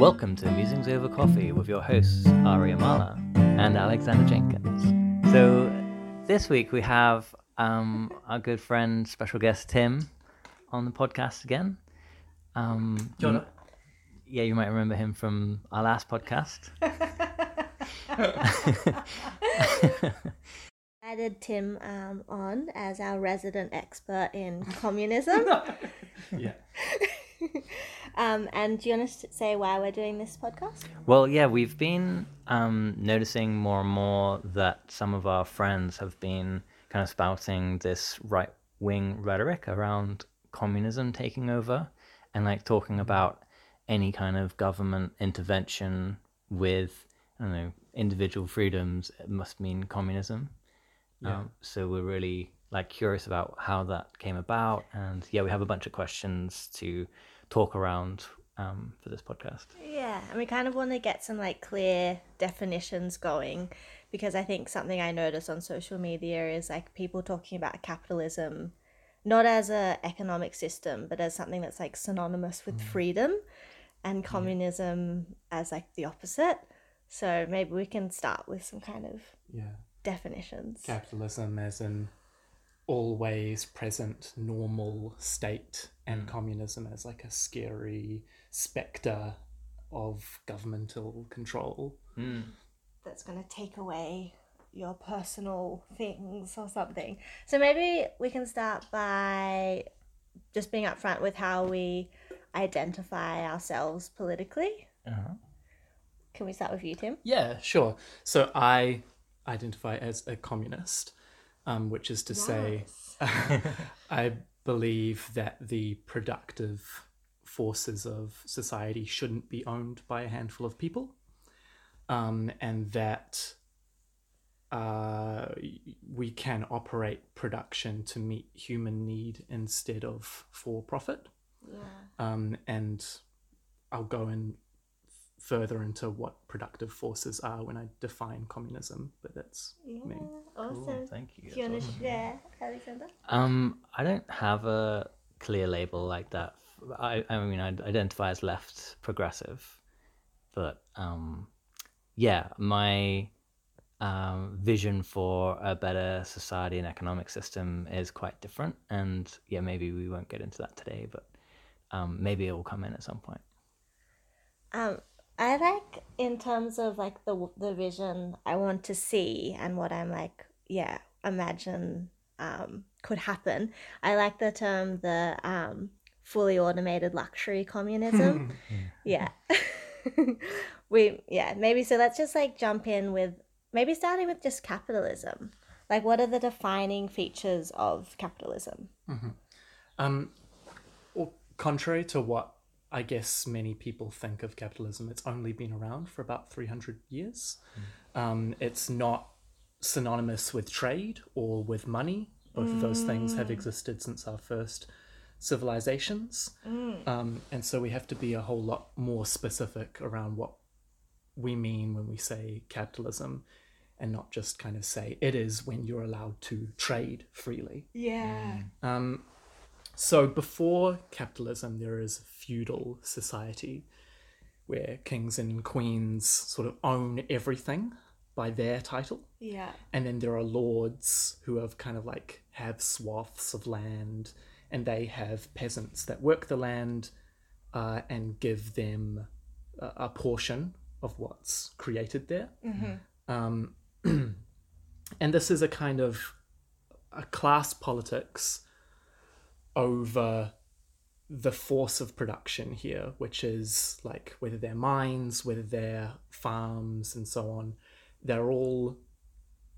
Welcome to Musings Over Coffee with your hosts, Ari Amala and Alexander Jenkins. So, this week we have um, our good friend, special guest Tim, on the podcast again. Um, you- yeah, you might remember him from our last podcast. Added Tim um, on as our resident expert in communism. Yeah. um, and do you want to say why we're doing this podcast? Well, yeah, we've been um, noticing more and more that some of our friends have been kind of spouting this right wing rhetoric around communism taking over and like talking about any kind of government intervention with, I don't know, individual freedoms it must mean communism. Yeah. Um, so we're really like curious about how that came about. And yeah, we have a bunch of questions to talk around um, for this podcast. Yeah, and we kind of want to get some like clear definitions going because I think something I notice on social media is like people talking about capitalism not as a economic system but as something that's like synonymous with freedom and communism as like the opposite. So maybe we can start with some kind of Yeah. definitions. Capitalism as an always present normal state and communism as like a scary spectre of governmental control. that's going to take away your personal things or something. So maybe we can start by just being upfront with how we identify ourselves politically. Uh-huh. Can we start with you, Tim? Yeah, sure. So I identify as a communist, um, which is to say, I believe that the productive forces of society shouldn't be owned by a handful of people, um, and that uh, we can operate production to meet human need instead of for profit. Yeah. Um, and I'll go in further into what productive forces are when I define communism, but that's Yeah. me. Awesome. Cool, thank you. Do you want to share, Alexander? Um, I don't have a clear label like that. I, I mean, I identify as left progressive, but um, yeah, my um, vision for a better society and economic system is quite different. And yeah, maybe we won't get into that today, but um, maybe it will come in at some point. Um, I like in terms of like the the vision I want to see and what I'm like, yeah, imagine um, could happen. I like the term the um, fully automated luxury communism. yeah, we yeah maybe so. Let's just like jump in with maybe starting with just capitalism. Like, what are the defining features of capitalism? Um, well, contrary to what I guess many people think of capitalism, it's only been around for about 300 years. Um, it's not synonymous with trade or with money. Both of those things have existed since our first civilizations. Um, and so we have to be a whole lot more specific around what we mean when we say capitalism and not just kind of say it is when you're allowed to trade freely. Yeah. Um, so before capitalism, there is feudal society where kings and queens sort of own everything by their title. Yeah. And then there are lords who have kind of like have swaths of land and they have peasants that work the land uh, and give them a, a portion of what's created there. Um, and this is a kind of a class politics over the force of production here, which is like whether they're mines, whether they're farms, and so on. They're all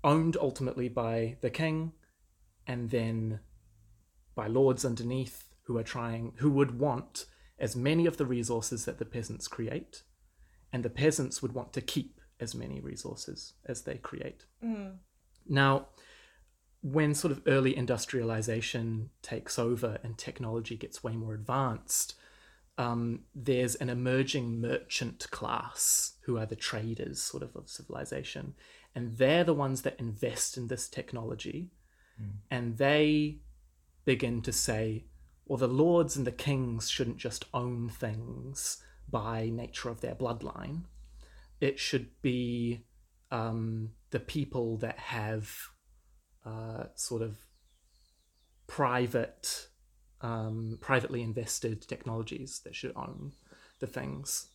owned ultimately by the king and then by lords underneath who are trying, who would want as many of the resources that the peasants create, and the peasants would want to keep as many resources as they create. Mm. Now, when sort of early industrialization takes over and technology gets way more advanced, um, there's an emerging merchant class who are the traders sort of of civilization. And they're the ones that invest in this technology. And they begin to say well the lords and the kings shouldn't just own things by nature of their bloodline. It should be um, the people that have uh, sort of private, um, privately invested technologies that should own the things.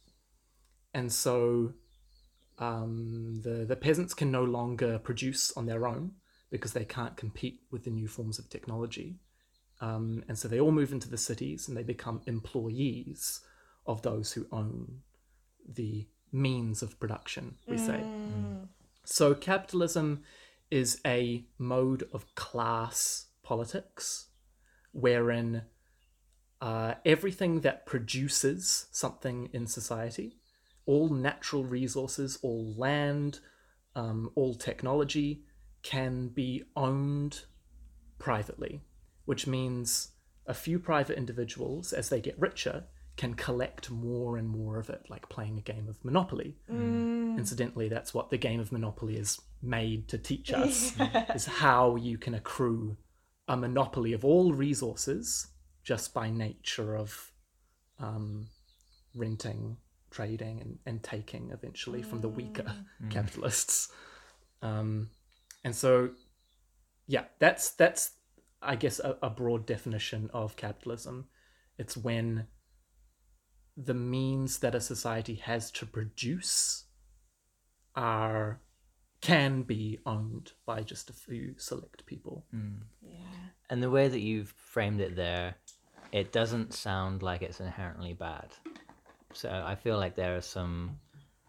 And so um, the, the peasants can no longer produce on their own because they can't compete with the new forms of technology. Um, and so they all move into the cities and they become employees of those who own the means of production, we say. So capitalism is a mode of class politics wherein uh, everything that produces something in society, all natural resources, all land, um, all technology, can be owned privately, which means a few private individuals, as they get richer, can collect more and more of it, like playing a game of Monopoly. Incidentally, that's what the game of Monopoly is made to teach us: is how you can accrue a monopoly of all resources just by nature of um, renting, trading, and, and taking eventually from the weaker capitalists. Um, and so, yeah, that's that's I guess a, a broad definition of capitalism. It's when the means that a society has to produce are can be owned by just a few select people. Yeah, And the way that you've framed it there, it doesn't sound like it's inherently bad. So I feel like there are some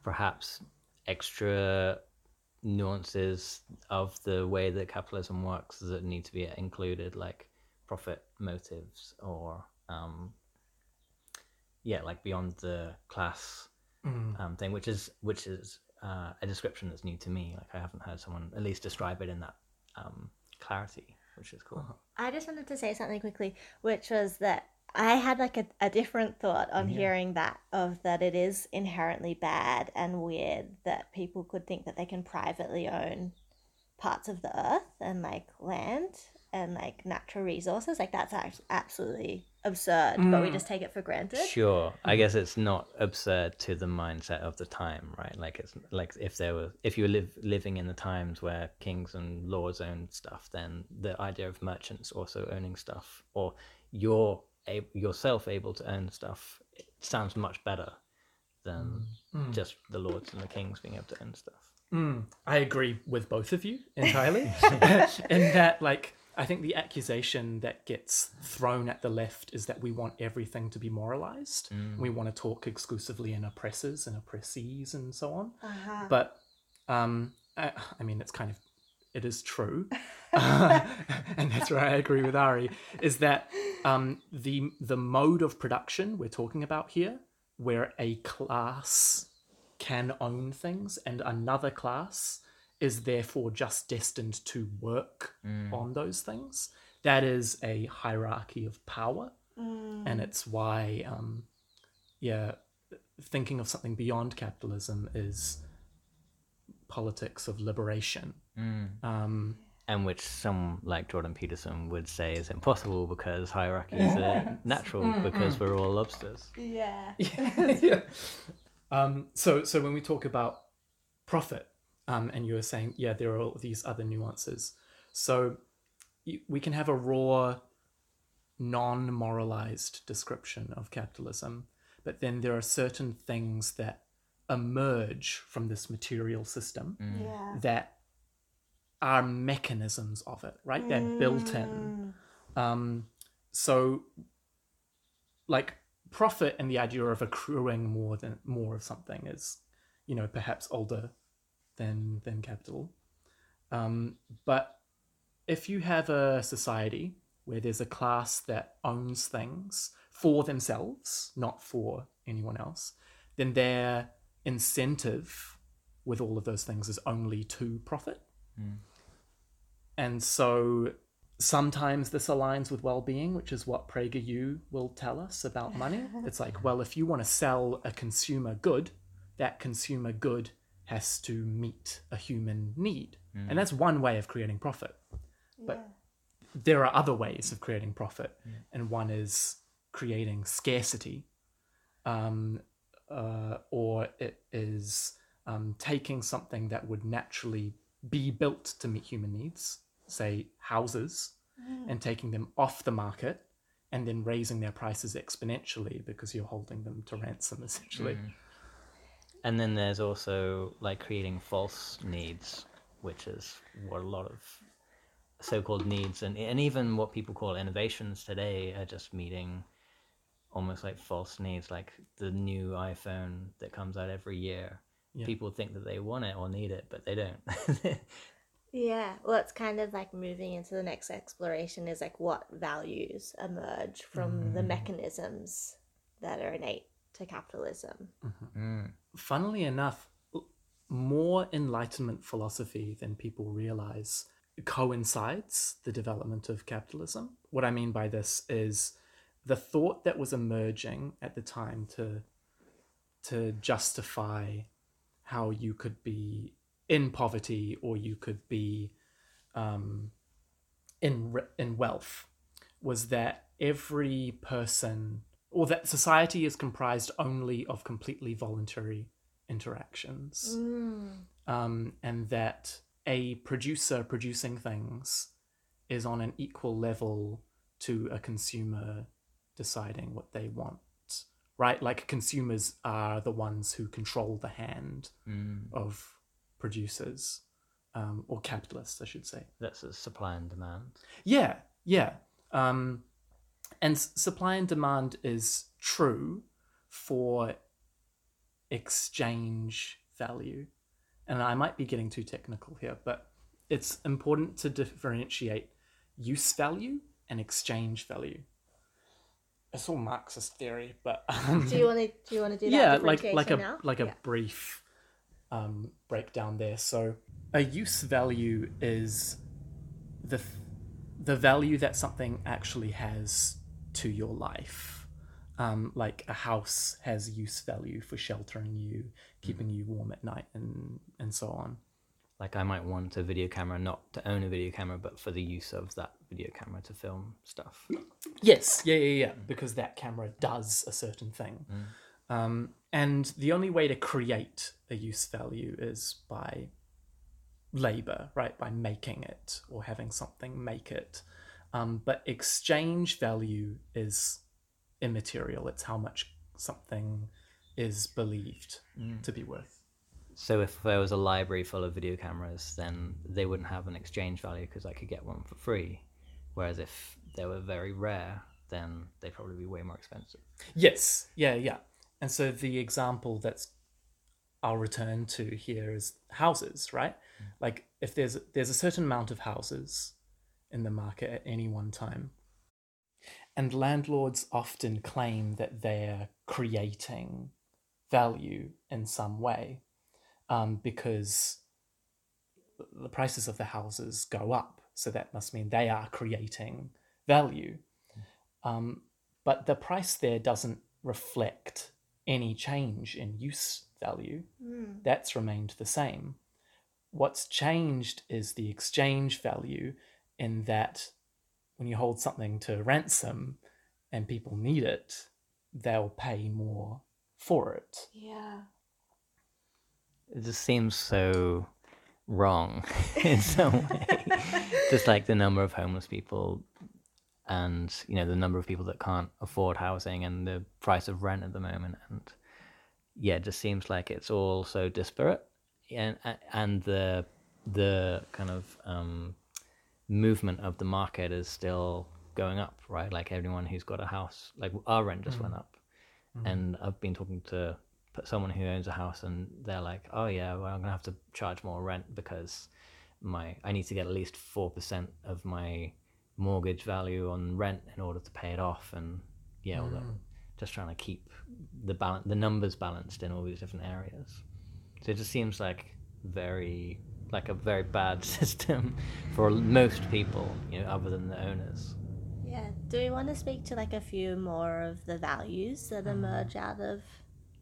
perhaps extra nuances of the way that capitalism works that need to be included, like profit motives or um, yeah, like beyond the class um, thing, which is which is uh, a description that's new to me. Like I haven't heard someone at least describe it in that um, clarity, which is cool. I just wanted to say something quickly, which was that I had like a, a different thought on hearing that of that it is inherently bad and weird that people could think that they can privately own parts of the earth and like land and like natural resources. Like that's act- absolutely absurd, but we just take it for granted. Sure. I mm. guess it's not absurd to the mindset of the time, right? Like it's like if there were if you were live, living in the times where kings and lords owned stuff, then the idea of merchants also owning stuff or you're a, yourself able to own stuff it sounds much better than mm. Mm. just the lords and the kings being able to own stuff. Mm, I agree with both of you entirely. in that, like, I think the accusation that gets thrown at the left is that we want everything to be moralized. We want to talk exclusively in oppressors and oppressees and so on. Uh-huh. But, um, I, I mean, it's kind of, it is true. Uh, and that's where I agree with Ari, is that um, the the mode of production we're talking about here, where a class can own things and another class is therefore just destined to work on those things. That is a hierarchy of power, and it's why, um, yeah, thinking of something beyond capitalism is politics of liberation. Um, And which some like Jordan Peterson would say is impossible because hierarchies are natural because we're all lobsters. Yeah. yeah. Um, so, so when we talk about profit, um, and you were saying, yeah, there are all these other nuances. So we can have a raw, non-moralized description of capitalism, but then there are certain things that emerge from this material system Yeah. that are mechanisms of it, right? They're built in. Um, so, like profit and the idea of accruing more than more of something is, you know, perhaps older than than capital. Um, but if you have a society where there's a class that owns things for themselves, not for anyone else, then their incentive with all of those things is only to profit. And so sometimes this aligns with well-being, which is what PragerU will tell us about money. it's like, well, if you want to sell a consumer good, that consumer good has to meet a human need. And that's one way of creating profit. But there are other ways of creating profit, and one is creating scarcity. Um, uh, or it is um, taking something that would naturally be built to meet human needs, say houses, and taking them off the market and then raising their prices exponentially because you're holding them to ransom essentially. And then there's also like creating false needs, which is what a lot of so-called needs and and even what people call innovations today are just meeting almost like false needs, like the new iPhone that comes out every year. Yeah. People think that they want it or need it, but they don't. Yeah, well, it's kind of like moving into the next exploration is like what values emerge from the mm-hmm. mechanisms that are innate to capitalism. Mm. Funnily enough, more Enlightenment philosophy than people realize coincides the development of capitalism. What I mean by this is the thought that was emerging at the time to to justify how you could be in poverty or you could be um, in in wealth was that every person or that society is comprised only of completely voluntary interactions um, and that a producer producing things is on an equal level to a consumer deciding what they want right like consumers are the ones who control the hand Mm. of producers um, or capitalists i should say That's a supply and demand. yeah, yeah. Um, and s- supply and demand is true for exchange value. And I might be getting too technical here, but it's important to differentiate use value and exchange value. It's all Marxist theory, but um, Do you want to do you want to do that yeah like like a now? like a Yeah. brief um, breakdown there so a use value is the the value that something actually has to your life um, like a house has use value for sheltering you keeping you warm at night and and so on Like I might want a video camera, not to own a video camera, but for the use of that video camera to film stuff. Yes, yeah, yeah, yeah. Because that camera does a certain thing. Um, and the only way to create a use value is by labor, right? By making it or having something make it. Um, but exchange value is immaterial. It's how much something is believed to be worth. So if there was a library full of video cameras, then they wouldn't have an exchange value because I could get one for free. Whereas if they were very rare, then they'd probably be way more expensive. Yes, yeah, yeah. And so the example that's I'll return to here is houses, right? Like if there's there's a certain amount of houses in the market at any one time. And landlords often claim that they're creating value in some way um, because the prices of the houses go up. So that must mean they are creating value. Um, but the price there doesn't reflect any change in use value. That's remained the same. What's changed is the exchange value, in that when you hold something to ransom and people need it, they'll pay more for it. Yeah. It just seems so wrong in some way. just like the number of homeless people and you know the number of people that can't afford housing and the price of rent at the moment and yeah it just seems like it's all so disparate and and the the kind of um, movement of the market is still going up right? Like everyone who's got a house like our rent just went mm. up. Mm. And I've been talking to someone who owns a house, and they're like, "Oh yeah, well I'm gonna have to charge more rent because my I need to get at least four percent of my mortgage value on rent in order to pay it off." And yeah, that, mm. just trying to keep the balance, the numbers balanced in all these different areas. So it just seems like very like a very bad system for most people, you know, other than the owners. Yeah. Do we want to speak to like a few more of the values that emerge out of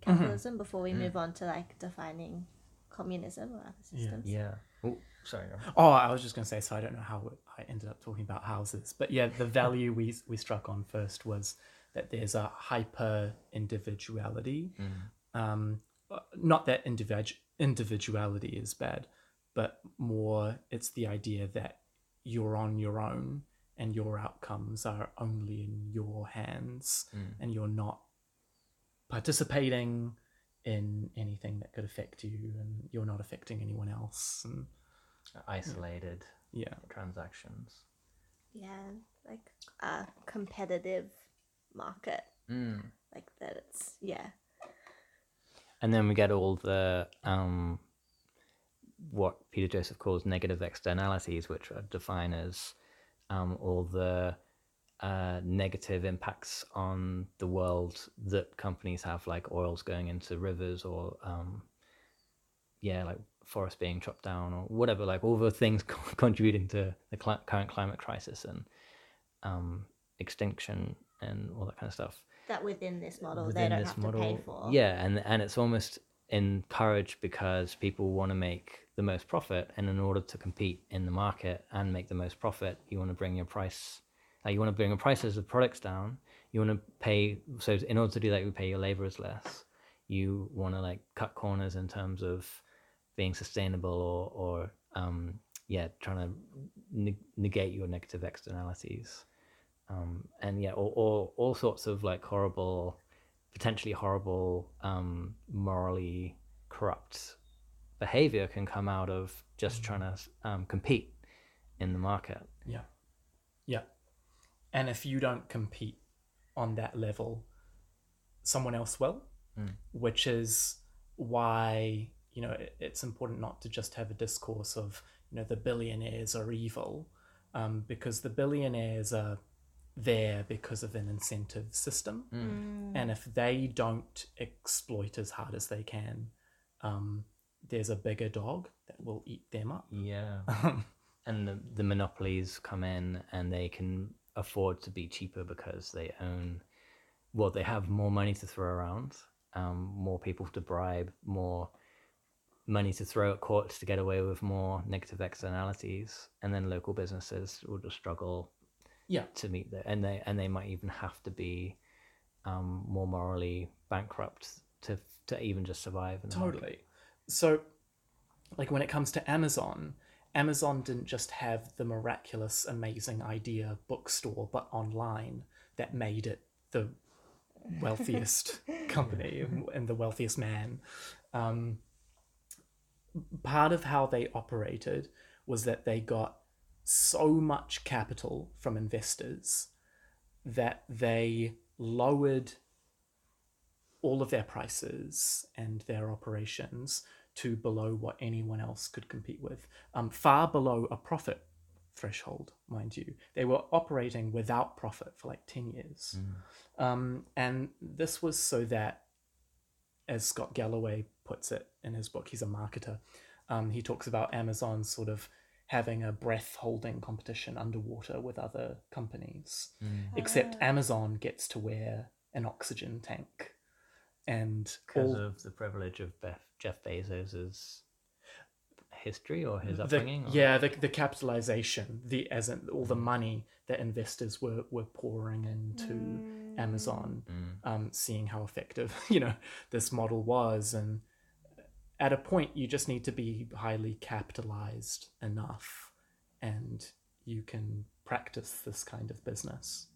capitalism before we move on to like defining communism or other systems? Yeah. Oh, sorry. Oh, I was just going to say, so I don't know how I ended up talking about houses, but yeah, the value we we struck on first was that there's a hyper individuality Um, uh, not that individu- individuality is bad, but more it's the idea that you're on your own and your outcomes are only in your hands Mm. and you're not participating in anything that could affect you and you're not affecting anyone else and Isolated yeah transactions. Yeah, like a competitive market. Mm. Like that it's yeah. And then we get all the um, what Peter Joseph calls negative externalities, which are defined as um, all the uh, negative impacts on the world that companies have, like oils going into rivers or um, yeah, like forests being chopped down or whatever, like all the things contributing to the cli- current climate crisis and um, extinction and all that kind of stuff That within this model they don't have model. to pay for. Yeah, and and it's almost encouraged because people want to make the most profit, and in order to compete in the market and make the most profit, you want to bring your price. Like you want to bring your prices of products down. You want to pay. So in order to do that, you pay your laborers less. You want to like cut corners in terms of being sustainable or or um, yeah, trying to ne- negate your negative externalities um, and yeah, all, all all sorts of like horrible, potentially horrible, um, morally corrupt behavior can come out of just trying to um, compete in the market. Yeah. Yeah. And if you don't compete on that level, someone else will, Mm. which is why, you know, it- it's important not to just have a discourse of, you know, the billionaires are evil, um, because the billionaires are there because of an incentive system. Mm. And if they don't exploit as hard as they can, um, there's a bigger dog that will eat them up. Yeah, and the the monopolies come in and they can afford to be cheaper because they own, well, they have more money to throw around, um, more people to bribe, more money to throw at courts to get away with more negative externalities, and then local businesses will just struggle yeah. to meet that, and they and they might even have to be um, more morally bankrupt to to even just survive. The. Totally. So, like when it comes to Amazon, Amazon didn't just have the miraculous, amazing idea bookstore, but online that made it the wealthiest company and the wealthiest man. Um, part of how they operated was that they got so much capital from investors that they lowered all of their prices and their operations to below what anyone else could compete with, um, far below a profit threshold, mind you. They were operating without profit for like 10 years. Um, and this was so that, as Scott Galloway puts it in his book, he's a marketer, um, he talks about Amazon sort of having a breath holding competition underwater with other companies except Amazon gets to wear an oxygen tank. And because all of the privilege of Beth, Jeff Bezos's history or his the, upbringing. or- yeah, the, the capitalization, the as in all the money that investors were, were pouring into Amazon, Mm. um, seeing how effective you know this model was, and at a point you just need to be highly capitalized enough, and you can practice this kind of business.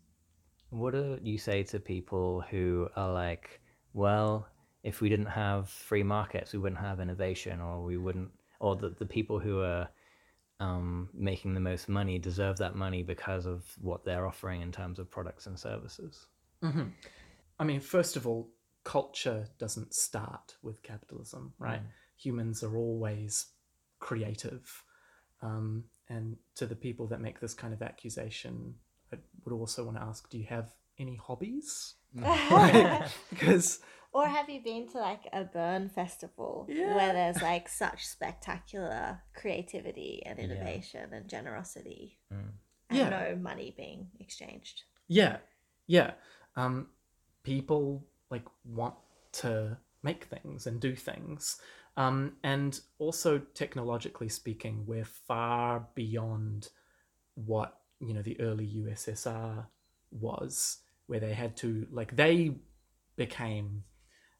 What do you say to people who are like, well, if we didn't have free markets, we wouldn't have innovation, or we wouldn't, or the, the people who are um, making the most money deserve that money because of what they're offering in terms of products and services? hmm I mean, first of all, culture doesn't start with capitalism, right? Humans are always creative. Um, and to the people that make this kind of accusation, I would also want to ask do you have any hobbies? Because, Or have you been to like a burn festival Yeah. where there's like such spectacular creativity and Yeah. innovation and generosity Mm. and Yeah. no money being exchanged? yeah, yeah. Um, people like want to make things and do things. Um, and also technologically speaking, we're far beyond what you know the early USSR was, where they had to like they became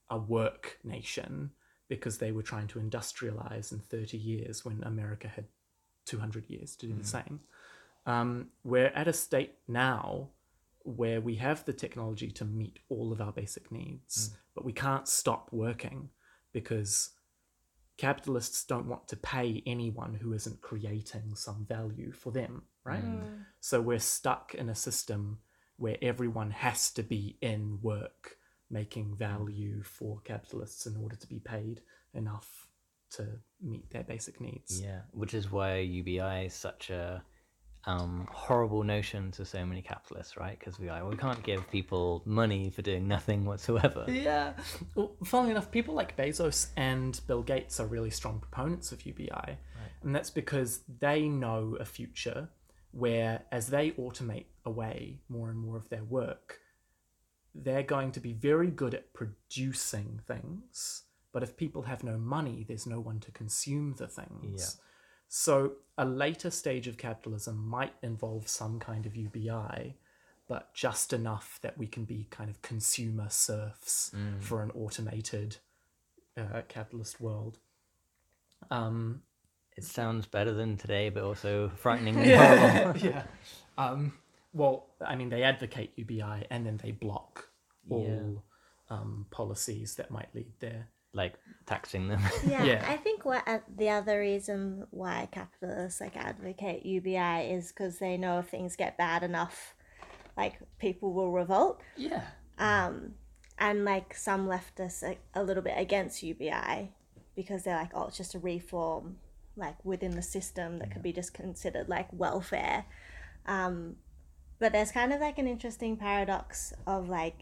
a work nation because they were trying to industrialize in 30 years when America had 200 years to do the same. Um, we're at a state now where we have the technology to meet all of our basic needs, mm. but we can't stop working because capitalists don't want to pay anyone who isn't creating some value for them, right? Mm. Mm. So we're stuck in a system where everyone has to be in work making value for capitalists in order to be paid enough to meet their basic needs. Yeah, which is why UBI is such a um, horrible notion to so many capitalists, right? Because we are, we can't give people money for doing nothing whatsoever. Yeah. Well, funnily enough, people like Bezos and Bill Gates are really strong proponents of UBI. And that's because they know a future where, as they automate away more and more of their work, they're going to be very good at producing things. But if people have no money, there's no one to consume the things. So a later stage of capitalism might involve some kind of UBI, but just enough that we can be kind of consumer serfs for an automated uh, capitalist world. Um, It sounds better than today, but also frighteningly horrible. yeah. Um, well, I mean, they advocate UBI and then they block all um, policies that might lead there. Like taxing them. Yeah, Yeah. I think what uh, the other reason why capitalists like advocate UBI is because they know if things get bad enough, like people will revolt. Yeah. Um, and like some leftists like, a little bit against UBI because they're like, oh, it's just a reform like within the system that could be just considered like welfare. Um, but there's kind of like an interesting paradox of like,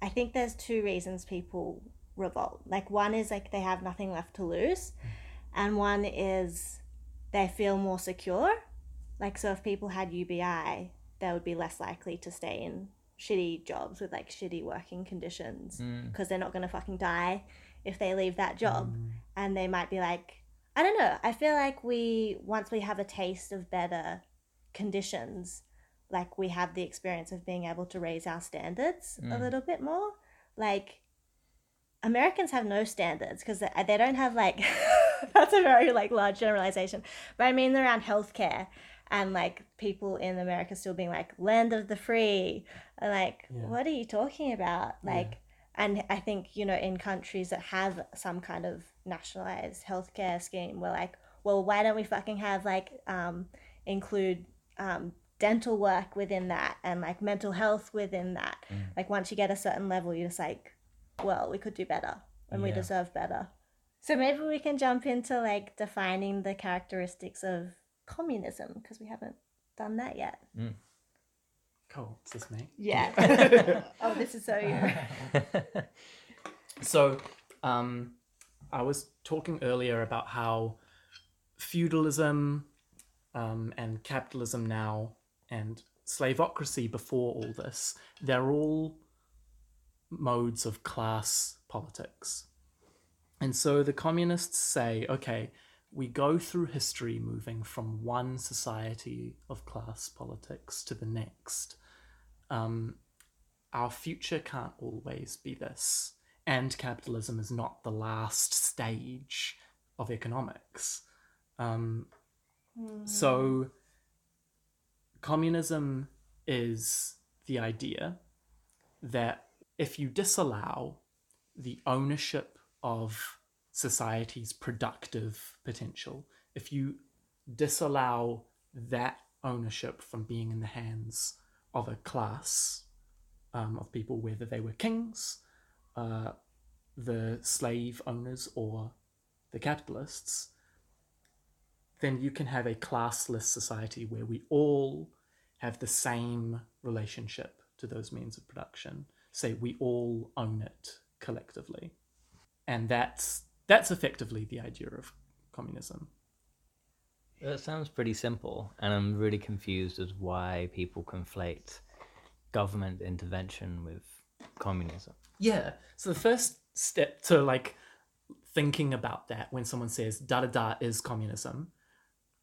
I think there's two reasons people revolt. Like one is like they have nothing left to lose, and one is they feel more secure. Like so, if people had UBI, they would be less likely to stay in shitty jobs with like shitty working conditions hmm. because they're not gonna fucking die if they leave that hmm. job, and they might be like, I don't know. I feel like we once we have a taste of better conditions, like we have the experience of being able to raise our standards a hmm. little bit more. Like Americans have no standards because they, they don't have like that's a very like large generalization, but I mean around healthcare and like people in America still being like land of the free, and like what are you talking about? Like, and I think you know in countries that have some kind of nationalized healthcare scheme, we're like, well, why don't we fucking have like um, include um, dental work within that and like mental health within that? Like once you get a certain level, you're just like well, we could do better and we deserve better. So maybe we can jump into like defining the characteristics of communism because we haven't done that yet. Cool. Is this me? Yeah. oh, this is so you. So, um, I was talking earlier about how feudalism um, and capitalism now and slavocracy before all this, they're all modes of class politics. And so the communists say, okay, we go through history moving from one society of class politics to the next. Um, our future can't always be this. And capitalism is not the last stage of economics. Um, so, communism is the idea that if you disallow the ownership of society's productive potential, if you disallow that ownership from being in the hands of a class um, of people, whether they were kings, uh, the slave owners, or the capitalists, then you can have a classless society where we all have the same relationship to those means of production. Say we all own it collectively, and that's that's effectively the idea of communism. That sounds pretty simple, and I'm really confused as why people conflate government intervention with communism. Yeah. So the first step to like thinking about that when someone says da da da is communism,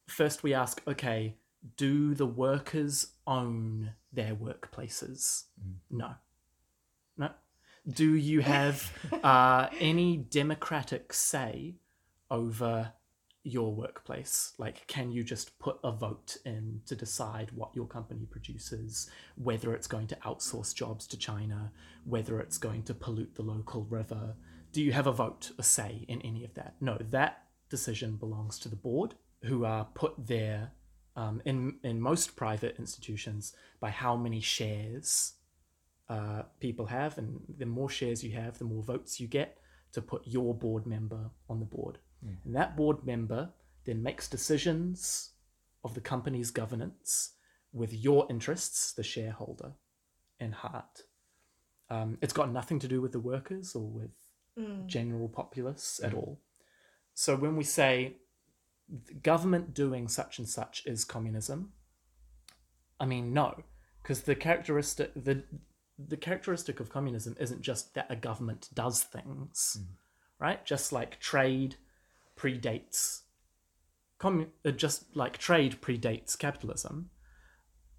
first we ask, okay, do the workers own their workplaces? Mm. No. No. Do you have uh, any democratic say over your workplace? Like, can you just put a vote in to decide what your company produces, whether it's going to outsource jobs to China, whether it's going to pollute the local river? Do you have a vote, a say in any of that? No, that decision belongs to the board, who are put there um, in in most private institutions by how many shares uh, people have, and the more shares you have, the more votes you get to put your board member on the board. And that board member then makes decisions of the company's governance with your interests, the shareholder, in heart. Um, it's got nothing to do with the workers or with general populace at all. So when we say government doing such and such is communism, I mean no, because the characteristic the the characteristic of communism isn't just that a government does things, right? Just like trade predates commu- uh, just like trade predates capitalism,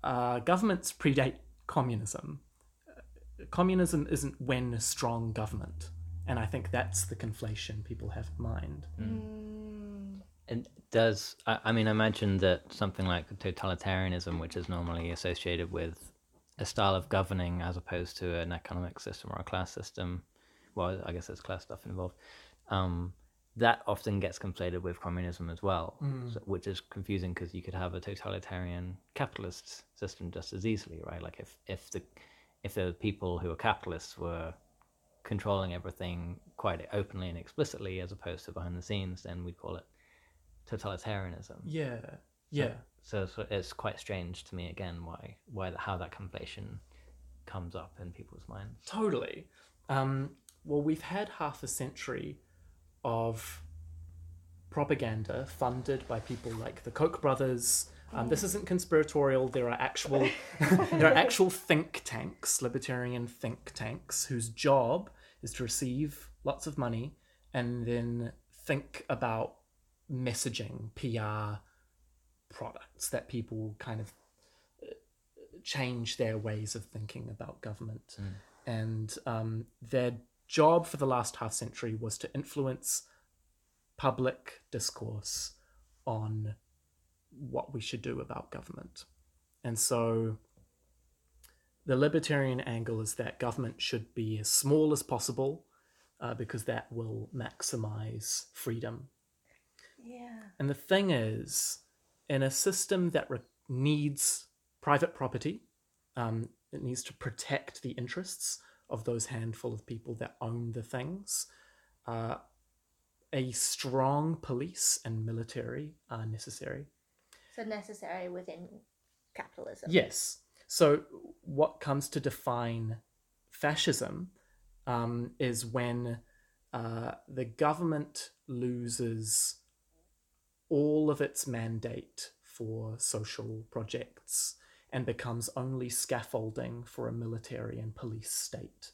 uh, governments predate communism. Uh, Communism isn't when a strong government, and I think that's the conflation people have in mind. And does I, I mean I imagine that something like totalitarianism, which is normally associated with a style of governing as opposed to an economic system or a class system, well, I guess there's class stuff involved. Um, that often gets conflated with communism as well, so- which is confusing because you could have a totalitarian capitalist system just as easily, right? Like if if the if the people who are capitalists were controlling everything quite openly and explicitly as opposed to behind the scenes, then we'd call it totalitarianism. Yeah, yeah. So, so it's quite strange to me again why why how that conflation comes up in people's minds. Totally. Um, well, we've had half a century of propaganda funded by people like the Koch brothers. Um, this isn't conspiratorial. There are actual there are actual think tanks, libertarian think tanks, whose job is to receive lots of money and then think about messaging, PR products that people kind of change their ways of thinking about government. And um, their job for the last half century was to influence public discourse on what we should do about government. And so the libertarian angle is that government should be as small as possible uh, because that will maximize freedom Yeah. and the thing is, in a system that re- needs private property, um, it needs to protect the interests of those handful of people that own the things. Uh, a strong police and military are necessary. So necessary within capitalism. Yes. So, what comes to define fascism um, is when uh, the government loses all of its mandate for social projects and becomes only scaffolding for a military and police state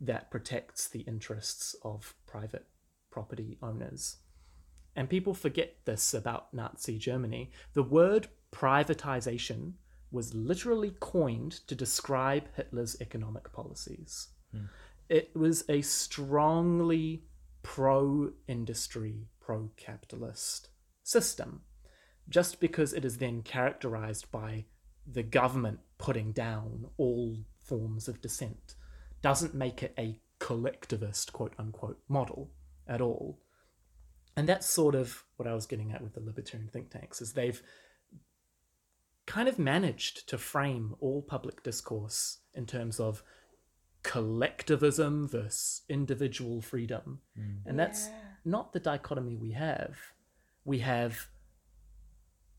that protects the interests of private property owners. And people forget this about Nazi Germany. The word privatization was literally coined to describe Hitler's economic policies. Hmm. It was a strongly pro industry, pro capitalist system. Just because it is then characterized by the government putting down all forms of dissent doesn't make it a collectivist, quote unquote, model at all. And that's sort of what I was getting at with the libertarian think tanks, is they've kind of managed to frame all public discourse in terms of collectivism versus individual freedom. Hmm. And that's Yeah. not the dichotomy we have. We have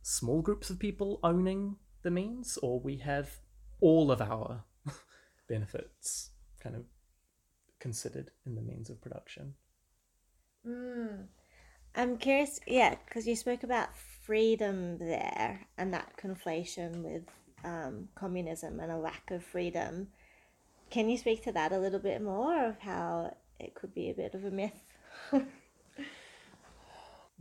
small groups of people owning the means, or we have all of our benefits kind of considered in the means of production. Mm. I'm curious, yeah, because you spoke about freedom there and that conflation with um, communism and a lack of freedom. Can you speak to that a little bit more of how it could be a bit of a myth?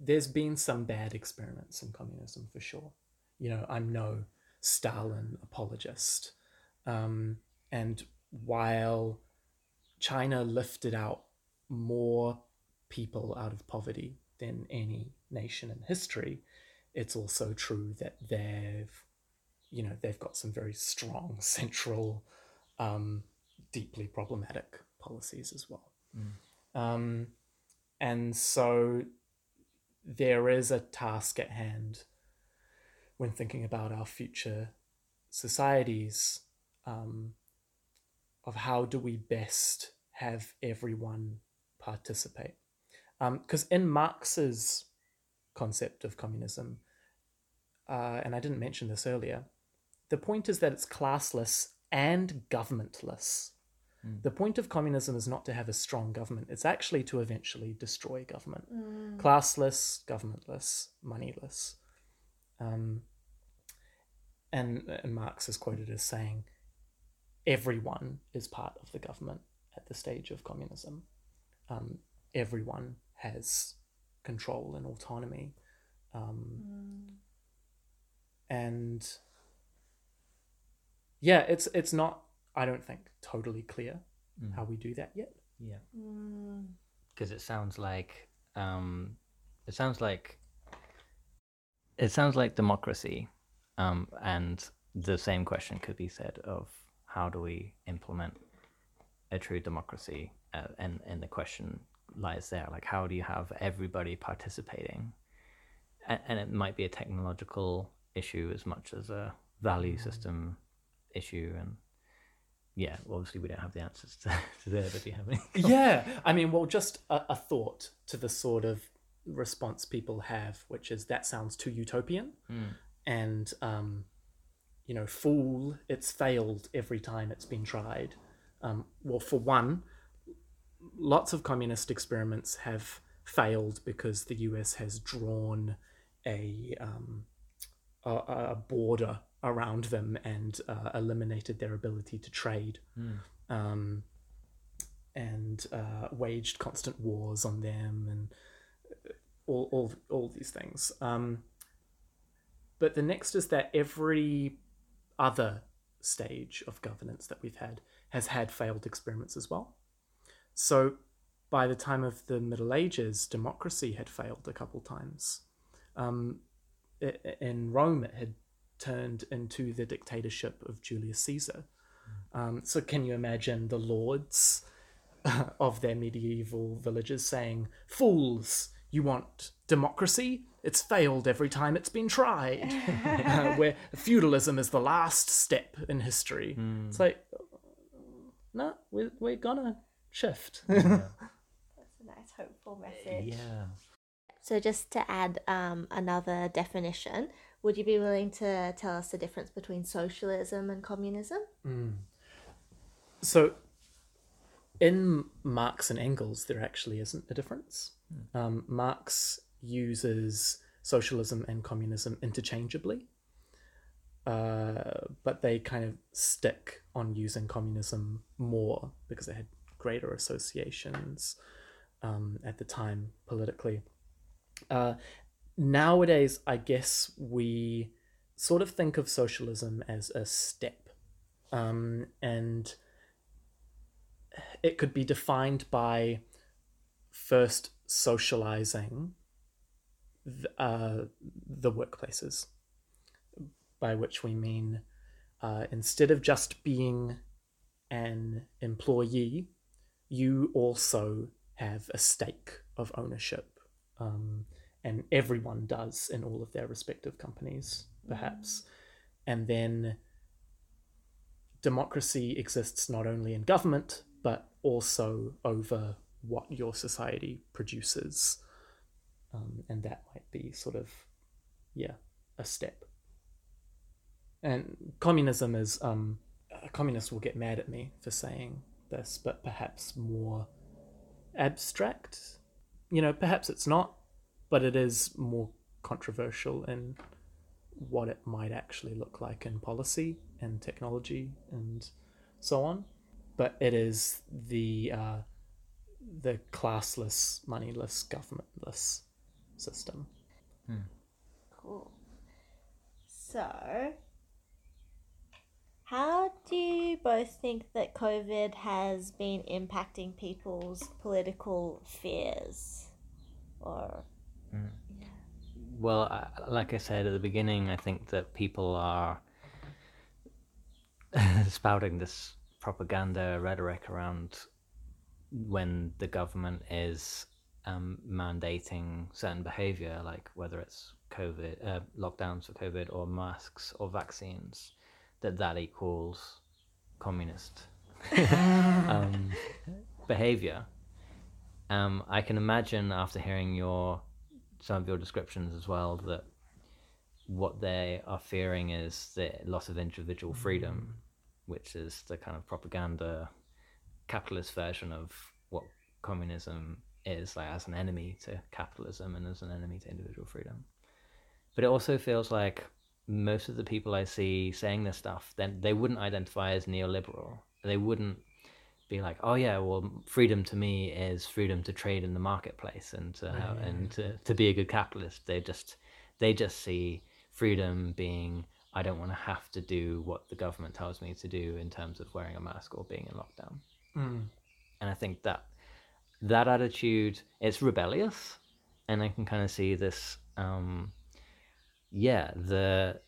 there's been some bad experiments in communism for sure. You know, I'm no Stalin apologist. Um, and while China lifted out more people out of poverty than any nation in history, it's also true that they've, you know, they've got some very strong central, um, deeply problematic policies as well. Um, and so there is a task at hand when thinking about our future societies um, of how do we best have everyone participate. Because in Marx's concept of communism, uh, and I didn't mention this earlier, the point is that it's classless and governmentless. The point of communism is not to have a strong government, it's actually to eventually destroy government. Classless, governmentless, moneyless. Um, and, and Marx is quoted as saying, everyone is part of the government at the stage of communism. Um, everyone has control and autonomy. Um, and yeah, it's it's not. I don't think totally clear how we do that yet. Yeah. Because it sounds like um, it sounds like it sounds like democracy, um, and the same question could be said of how do we implement a true democracy, uh, and and the question lies there, like how do you have everybody participating, and, and it might be a technological issue as much as a value system issue, and yeah, obviously we don't have the answers to, to there, but do you have any? yeah i mean well just a, a thought to the sort of response people have which is that sounds too utopian. And um, you know fool it's failed every time it's been tried. Um, well for one lots of communist experiments have failed because the us has drawn a um, a, a border around them and uh, eliminated their ability to trade um, and uh, waged constant wars on them and all, all, all these things. Um, but the next is that every other stage of governance that we've had has had failed experiments as well. So by the time of the Middle Ages, democracy had failed a couple times. Um, in Rome, it had turned into the dictatorship of Julius Caesar. Um, so can you imagine the lords of their medieval villages saying, "Fools, you want democracy? It's failed every time it's been tried." Uh, where feudalism is the last step in history. It's like, no, we're we're gonna shift. That's a nice, hopeful message. yeah. So, just to add um, another definition, would you be willing to tell us the difference between socialism and communism? So, in Marx and Engels, there actually isn't a difference. Um, Marx uses socialism and communism interchangeably, uh, but they kind of stick on using communism more because it had greater associations um, at the time politically. Uh, nowadays, I guess we sort of think of socialism as a step. Um, and it could be defined by first socializing th- uh, the workplaces, by which we mean uh, instead of just being an employee, you also have a stake of ownership. Um, and everyone does in all of their respective companies, perhaps. And then democracy exists not only in government, but also over what your society produces. Um, and that might be sort of, yeah, a step. And communism is, um, communists will get mad at me for saying this, but perhaps more abstract. You know, perhaps it's not, but it is more controversial in what it might actually look like in policy and technology and so on. But it is the uh, the classless, moneyless, governmentless system. Cool. So, How do you both think that COVID has been impacting people's political fears? Or Well, I, like I said at the beginning, I think that people are spouting this propaganda rhetoric around when the government is um, mandating certain behavior, like whether it's COVID, uh, lockdowns for COVID, or masks or vaccines, that that equals communist um, behavior. Um, I can imagine after hearing your some of your descriptions as well that what they are fearing is the loss of individual freedom, which is the kind of propaganda capitalist version of what communism is, like as an enemy to capitalism and as an enemy to individual freedom. But it also feels like most of the people I see saying this stuff, then they wouldn't identify as neoliberal. They wouldn't be like, oh yeah, well, freedom to me is freedom to trade in the marketplace and to have, and to, to be a good capitalist. They just they just see freedom being I don't want to have to do what the government tells me to do in terms of wearing a mask or being in lockdown. Mm. And I think that that attitude it's rebellious, and I can kind of see this. Um, yeah, the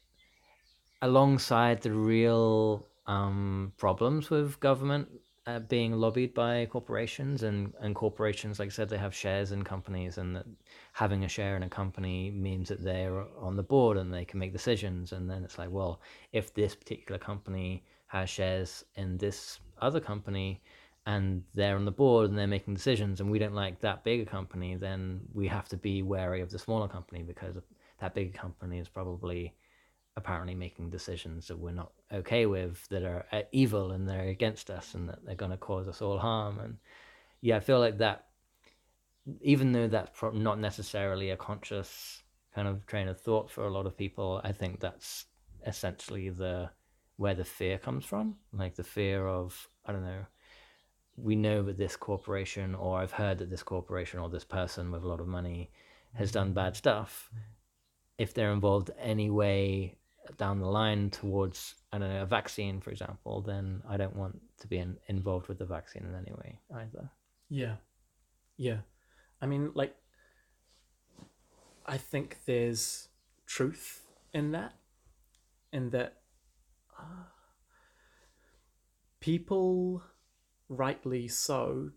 alongside the real um, problems with government uh, being lobbied by corporations and, and corporations like i said they have shares in companies and that having a share in a company means that they're on the board and they can make decisions. And then it's like well if this particular company has shares in this other company and they're on the board and they're making decisions and we don't like that bigger company then we have to be wary of the smaller company because that bigger company is probably apparently making decisions that we're not okay with that are uh, evil and they're against us and that they're going to cause us all harm. And yeah i feel like that even though that's not necessarily a conscious kind of train of thought for a lot of people i think that's essentially the where the fear comes from. Like the fear of i don't know we know that this corporation or i've heard that this corporation or this person with a lot of money has done bad stuff. If they're involved any way down the line towards I don't know a vaccine, for example, then I don't want to be in, involved with the vaccine in any way either. Yeah. Yeah. I mean, like, I think there's truth in that, in that uh, people, rightly so,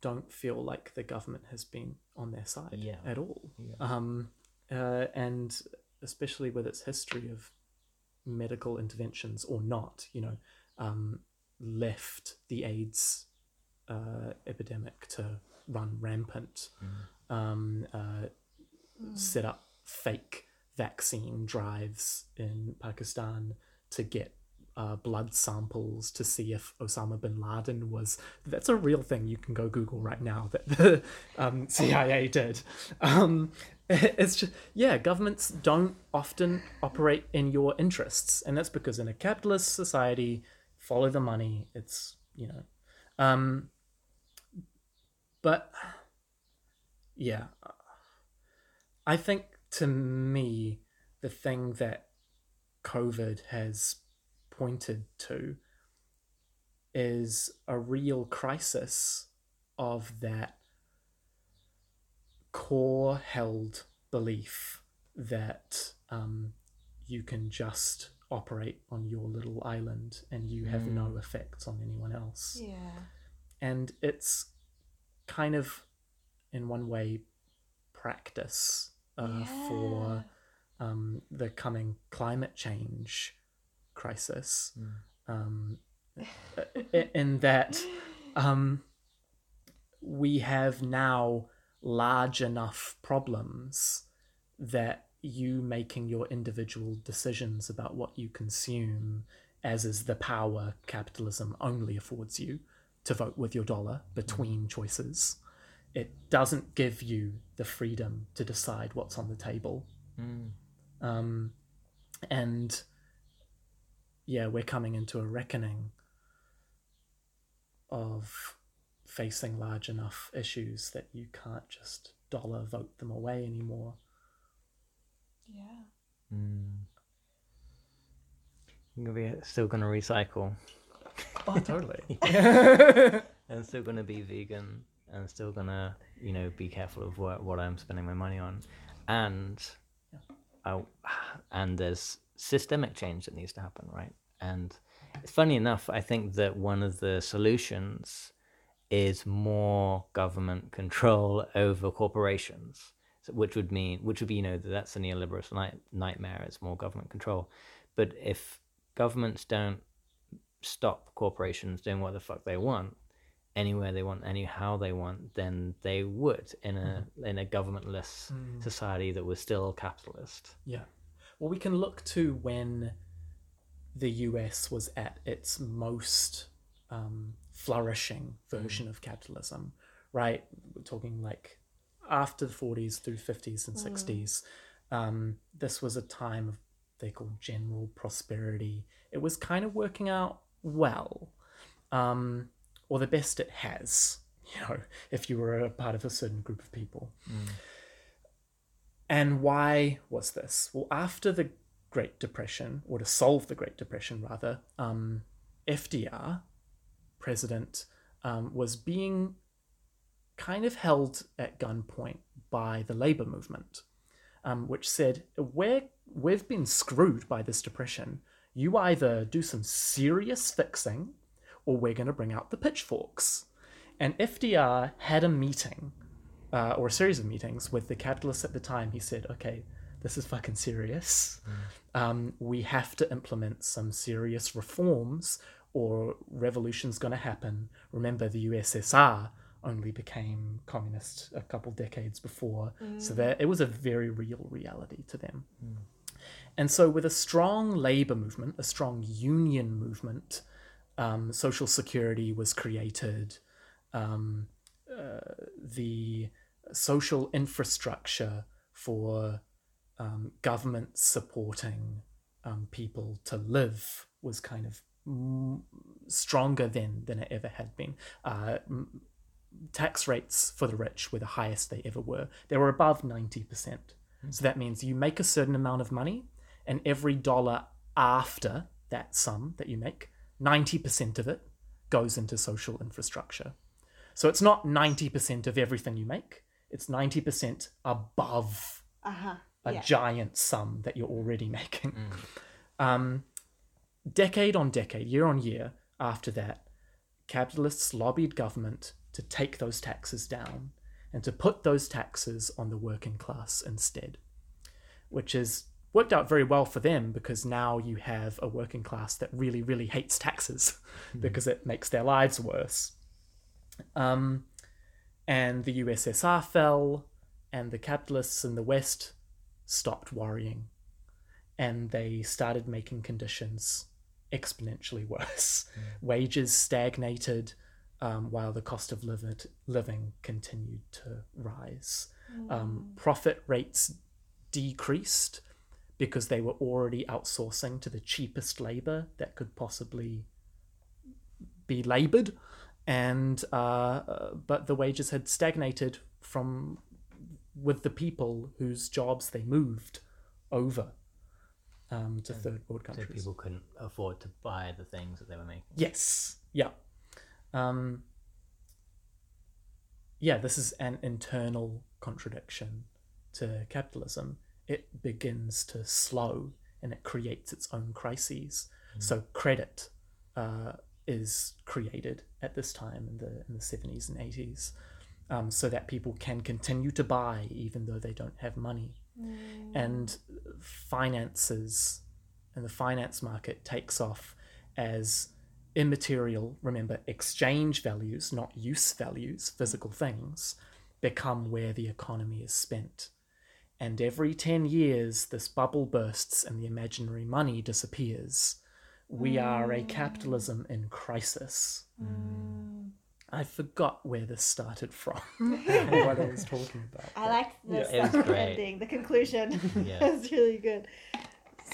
don't feel like the government has been on their side Yeah. at all. Yeah. Um, uh, and especially with its history of medical interventions or not, you know, um, left the AIDS uh, epidemic to run rampant, um, uh, set up fake vaccine drives in Pakistan to get uh, blood samples to see if Osama bin Laden was. That's a real thing. You can go Google right now that the um, CIA did. Um, it's just yeah, governments don't often operate in your interests, and that's because in a capitalist society, follow the money. It's you know, um, but yeah, I think to me the thing that COVID has pointed to is a real crisis of that core held belief that um, you can just operate on your little island and you have no effects on anyone else. Yeah. And it's kind of, in one way, practice uh, for um, the coming climate change crisis. Um, in that um, we have now large enough problems that you making your individual decisions about what you consume, as is the power capitalism only affords you to vote with your dollar between choices. It doesn't give you the freedom to decide what's on the table. Um, and yeah, we're coming into a reckoning of facing large enough issues that you can't just dollar vote them away anymore. Yeah. Mm. You're gonna be still gonna recycle, Oh, totally. and still gonna be vegan, and still gonna you know be careful of what what I'm spending my money on, and I, and there's systemic change that needs to happen, right? And it's funny enough, I think that one of the solutions is more government control over corporations, so, which would mean, which would be, you know, that's a neoliberal night, nightmare. It's more government control. But if governments don't stop corporations doing what the fuck they want, anywhere they want, anyhow they want, then they would in a in a governmentless society that was still capitalist. Yeah. Well, we can look to when the US was at its most um, flourishing version of capitalism, right? We're talking like after the 40s through 50s and 60s. Um, this was a time of they call general prosperity. It was kind of working out well, um, or the best it has. You know, if you were a part of a certain group of people. And why was this? Well, after the Great Depression, or to solve the Great Depression rather, um, FDR, president, um, was being kind of held at gunpoint by the labor movement, um, which said, We're, We've been screwed by this depression. You either do some serious fixing, or we're going to bring out the pitchforks. And FDR had a meeting uh, or a series of meetings with the capitalists at the time, he said, okay, this is fucking serious. Um, we have to implement some serious reforms or revolution's going to happen. Remember, the USSR only became communist a couple decades before, so that it was a very real reality to them. And so, with a strong labor movement, a strong union movement, um, social security was created. Um, uh, the social infrastructure for um, government supporting um, people to live was kind of mm, stronger then than it ever had been. Uh, tax rates for the rich were the highest they ever were. They were above 90%. So that means you make a certain amount of money, and every dollar after that sum that you make, 90% of it goes into social infrastructure. So it's not 90% of everything you make, it's 90% above Uh huh. a Yeah. giant sum that you're already making. Um, decade on decade, year on year after that, capitalists lobbied government to take those taxes down and to put those taxes on the working class instead, which has worked out very well for them because now you have a working class that really, really hates taxes because it makes their lives worse. Um, and the USSR fell, and the capitalists in the West stopped worrying, and they started making conditions exponentially worse. Wages stagnated um, while the cost of liv- living continued to rise. Um, profit rates decreased because they were already outsourcing to the cheapest labor that could possibly be labored and uh, uh, but the wages had stagnated from with the people whose jobs they moved over um, to third world countries. So people couldn't afford to buy the things that they were making. Yes. Yeah. Um, yeah, this is an internal contradiction to capitalism. It begins to slow and it creates its own crises. So credit uh, is created at this time in the in the seventies and eighties, um, so that people can continue to buy even though they don't have money, Mm. and finances and the finance market takes off as immaterial, remember, exchange values, not use values, physical things, become where the economy is spent. And every 10 years, this bubble bursts and the imaginary money disappears. We are a mm. capitalism in crisis. Mm. I forgot where this started from and what I was talking about. I liked the Yeah, it was ending. The conclusion Yeah. was really good.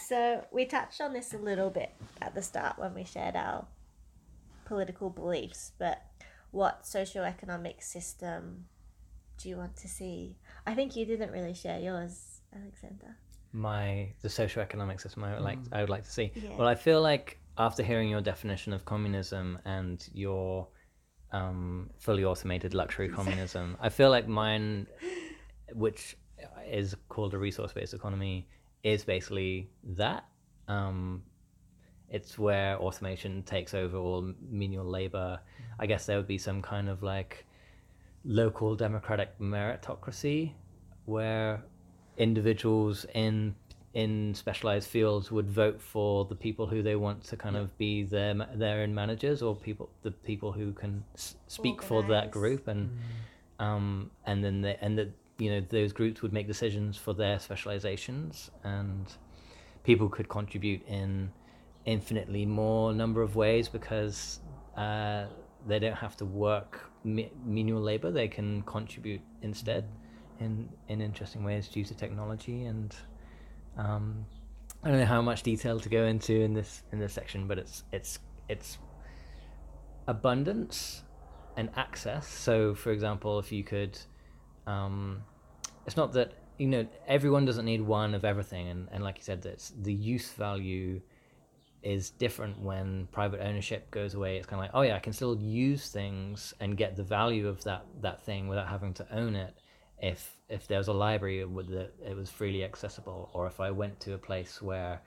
So we touched on this a little bit at the start when we shared our political beliefs, but what socioeconomic system do you want to see? I think you didn't really share yours, Alexander. my the socioeconomic system I would like mm. I would like to see. Yeah. Well, I feel like after hearing your definition of communism and your um, fully automated luxury communism, I feel like mine, which is called a resource-based economy, is basically that. Um, it's where automation takes over all menial labor. I guess there would be some kind of like local democratic meritocracy where individuals in in specialized fields would vote for the people who they want to kind of be their their own managers or people the people who can s- speak for that group and um and then they, and that you know those groups would make decisions for their specializations and people could contribute in infinitely more number of ways because uh, they don't have to work me- menial labor. They can contribute instead in in interesting ways due to technology and um, I don't know how much detail to go into in this in this section but it's it's it's abundance and access. So for example if you could um, it's not that you know everyone doesn't need one of everything. And, and like you said that's the use value is different when private ownership goes away. It's kind of like oh yeah i can still use things and get the value of that that thing without having to own it if if there was a library with uh, the, it was freely accessible. Or if i went to a place where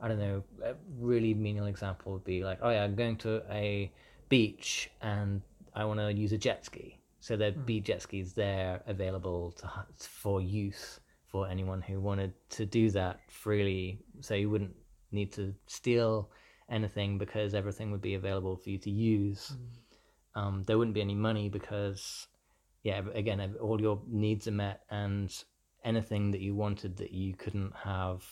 i don't know a really menial example would be like oh yeah i'm going to a beach and i want to use a jet ski. So there'd hmm. be jet skis there available to for use for anyone who wanted to do that freely. So you wouldn't need to steal anything because everything would be available for you to use. Hmm. Um, there wouldn't be any money because yeah again all your needs are met and anything that you wanted that you couldn't have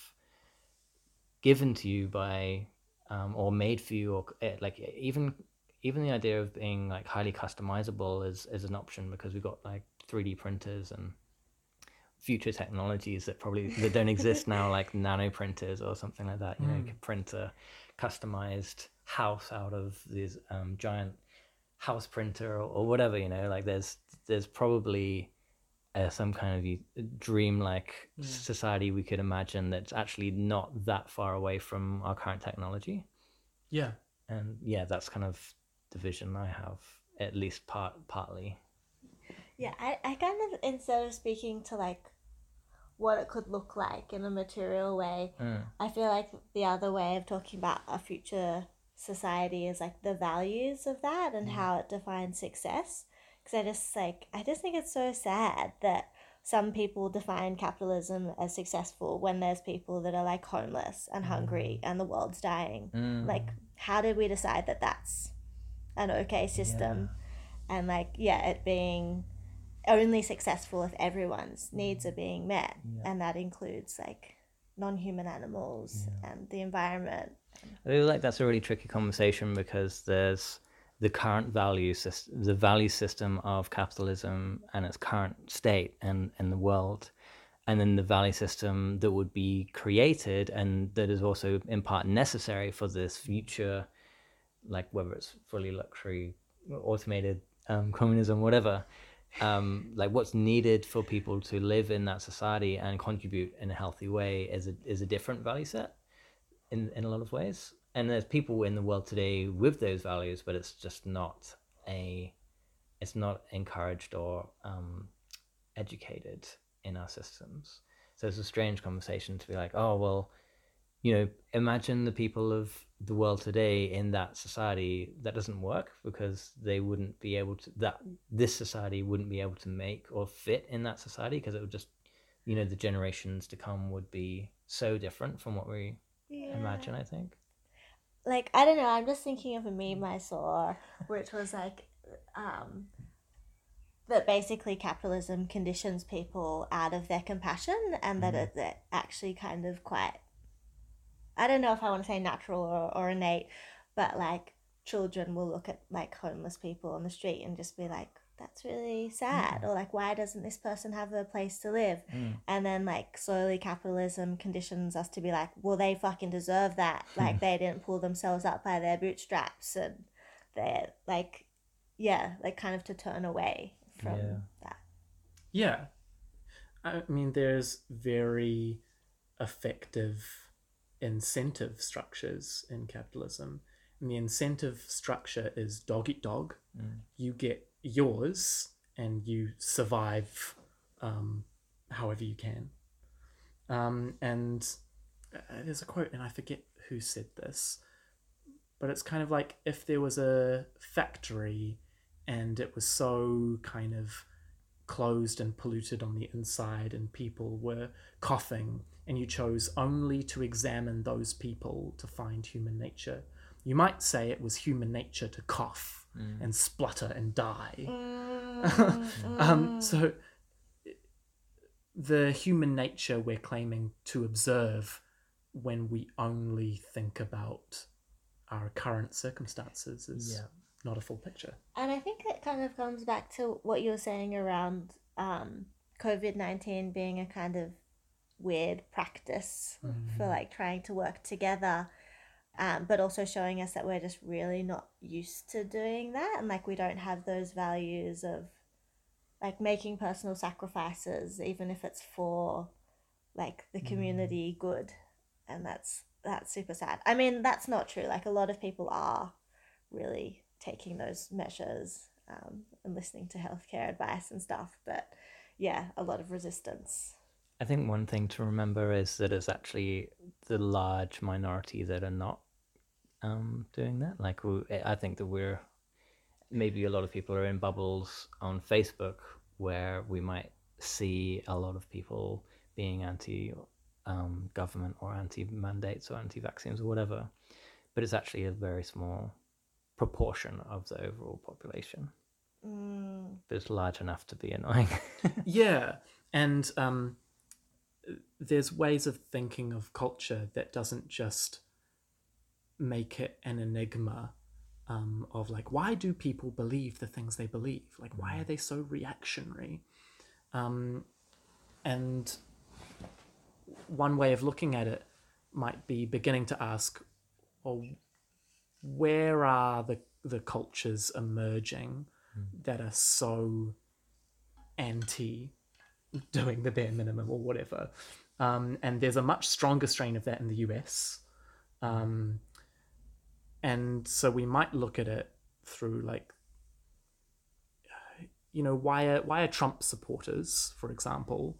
given to you by um, or made for you or eh, like even even the idea of being like highly customizable is is an option because we've got like 3d printers and future technologies that probably that don't exist now like nano printers or something like that. You know you could print a customized house out of these um, giant house printer or, or whatever you know like there's there's probably uh, some kind of u- dream-like society we could imagine that's actually not that far away from our current technology Yeah. and yeah that's kind of the vision i have at least part partly Yeah, I, I kind of instead of speaking to like what it could look like in a material way, Mm. I feel like the other way of talking about a future society is like the values of that and how it defines success. Because I just like I just think it's so sad that some people define capitalism as successful when there's people that are like homeless and hungry and the world's dying. Mm. Like, how did we decide that that's an okay system? And like, yeah, it being only successful if everyone's needs are being met, and that includes like non-human animals and the environment. I feel like that's a really tricky conversation because there's the current value system, the value system of capitalism and its current state and in the world, and then the value system that would be created and that is also in part necessary for this future, like whether it's fully luxury, automated um, communism, whatever. Um, like what's needed for people to live in that society and contribute in a healthy way is a is a different value set in in a lot of ways. And there's people in the world today with those values, but it's just not a, it's not encouraged or um, educated in our systems. So it's a strange conversation to be like, oh well, you know, imagine the people of the world today in that society. That doesn't work because they wouldn't be able to. That this society wouldn't be able to make or fit in that society because it would just, you know, the generations to come would be so different from what we imagine. I think. Like I don't know. I'm just thinking of a meme I saw, which was like, um, that basically capitalism conditions people out of their compassion, and that it's actually kind of quite. I don't know if I want to say natural or, or innate, but like children will look at like homeless people on the street and just be like, "That's really sad," or like, "Why doesn't this person have a place to live?" Mm. And then like slowly capitalism conditions us to be like, well, they fucking deserve that. Like they didn't pull themselves up by their bootstraps, and they're like, yeah, like kind of to turn away from Yeah. that. Yeah. I mean, there's very effective incentive structures in capitalism. And the incentive structure is dog eat dog. Mm. You get yours and you survive um, however you can. Um, and uh, there's a quote, and I forget who said this, but it's kind of like if there was a factory and it was so kind of closed and polluted on the inside, and people were coughing, and you chose only to examine those people to find human nature. You might say it was human nature to cough and splutter and die. um, so the human nature we're claiming to observe when we only think about our current circumstances is Yeah. not a full picture. And I think it kind of comes back to what you were saying around um, COVID 19 being a kind of weird practice for like trying to work together, um, but also showing us that we're just really not used to doing that. And like we don't have those values of like making personal sacrifices, even if it's for like the community good. And that's that's super sad. I mean, that's not true. Like a lot of people are really taking those measures um, and listening to healthcare advice and stuff. But yeah, a lot of resistance. I think one thing to remember is that it's actually the large minority that are not um, doing that. Like, I think that we're maybe a lot of people are in bubbles on Facebook where we might see a lot of people being anti um, government or anti mandates or anti vaccines or whatever, but it's actually a very small proportion of the overall population. Mm, But it's large enough to be annoying. Yeah, and um, there's ways of thinking of culture that doesn't just make it an enigma um, of like why do people believe the things they believe like why are they so reactionary um, and one way of looking at it might be beginning to ask well where are the the cultures emerging that are so anti doing the bare minimum or whatever. Um, and there's a much stronger strain of that in the US. Um, and so we might look at it through like, you know, why are, why are Trump supporters, for example,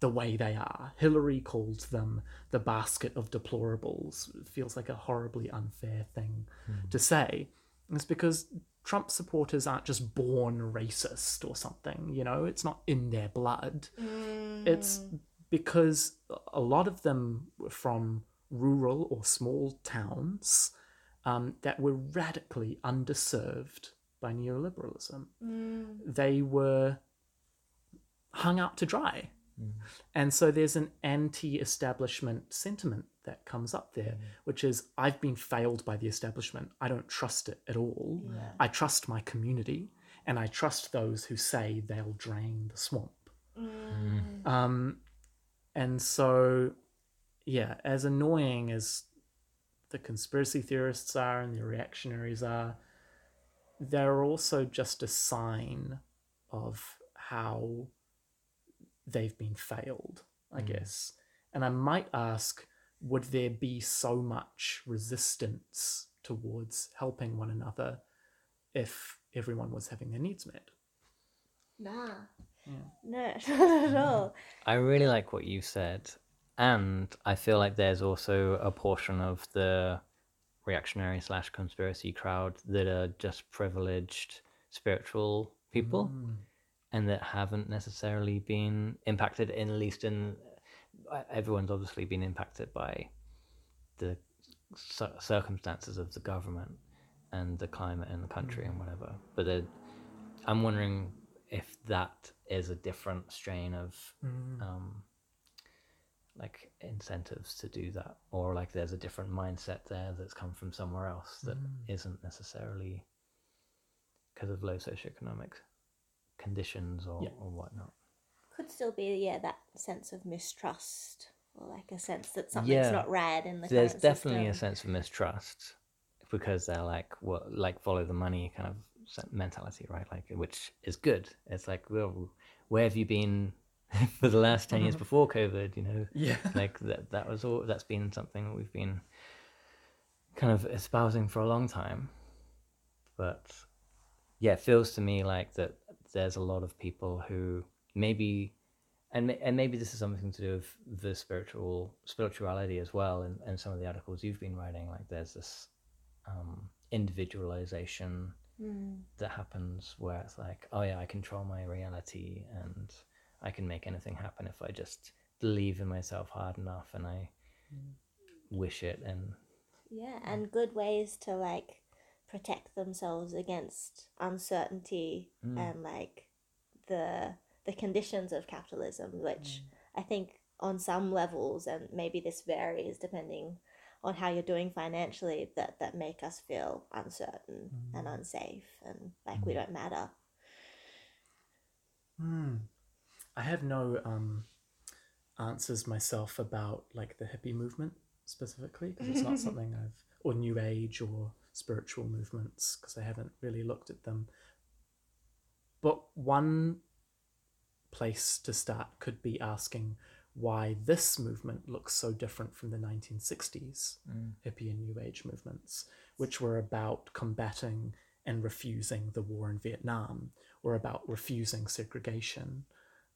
the way they are? Hillary called them the basket of deplorables. It feels like a horribly unfair thing hmm. to say. And it's because Trump supporters aren't just born racist or something, you know, it's not in their blood. Mm. It's because a lot of them were from rural or small towns um, that were radically underserved by neoliberalism. They were hung out to dry. And so there's an anti establishment sentiment that comes up there, which is I've been failed by the establishment. I don't trust it at all. I trust my community and I trust those who say they'll drain the swamp. Um, and so, yeah, as annoying as the conspiracy theorists are and the reactionaries are, they're also just a sign of how they've been failed, I mm. guess. And I might ask would there be so much resistance towards helping one another if everyone was having their needs met? nah. Yeah. No, not at all. Mm. I really like what you said, and I feel like there's also a portion of the reactionary slash conspiracy crowd that are just privileged spiritual people, and that haven't necessarily been impacted. In at least in uh, everyone's obviously been impacted by the circumstances of the government and the climate in the country and whatever. But I'm wondering if that is a different strain of um, like incentives to do that, or like there's a different mindset there that's come from somewhere else that mm. not necessarily because of low socioeconomic conditions or, Yeah. or whatnot. Could still be, yeah, that sense of mistrust or like a sense that something's Yeah. not right in the There's current definitely a sense of mistrust because they're like what like follow the money kind of mentality, right? Like which is good. It's like well, where have you been for the last 10 years before COVID, you know, Yeah. like that, that was all, that's been something that we've been kind of espousing for a long time. But yeah, it feels to me like that there's a lot of people who maybe, and, and maybe this is something to do with the spiritual spirituality as well. And, and some of the articles you've been writing, like there's this um, individualization that happens where it's like, oh yeah, I control my reality and I can make anything happen if I just believe in myself hard enough and I wish it and Yeah, and good ways to like protect themselves against uncertainty mm. and like the the conditions of capitalism, which mm. I think on some levels, and maybe this varies depending on how you're doing financially, that that make us feel uncertain and mm. unsafe and like we don't matter. Hmm. I have no um, answers myself about like the hippie movement specifically because it's not something I've or New Age or spiritual movements because I haven't really looked at them. But one place to start could be asking why this movement looks so different from the 1960s hippie and New Age movements, which were about combating and refusing the war in Vietnam, or about refusing segregation,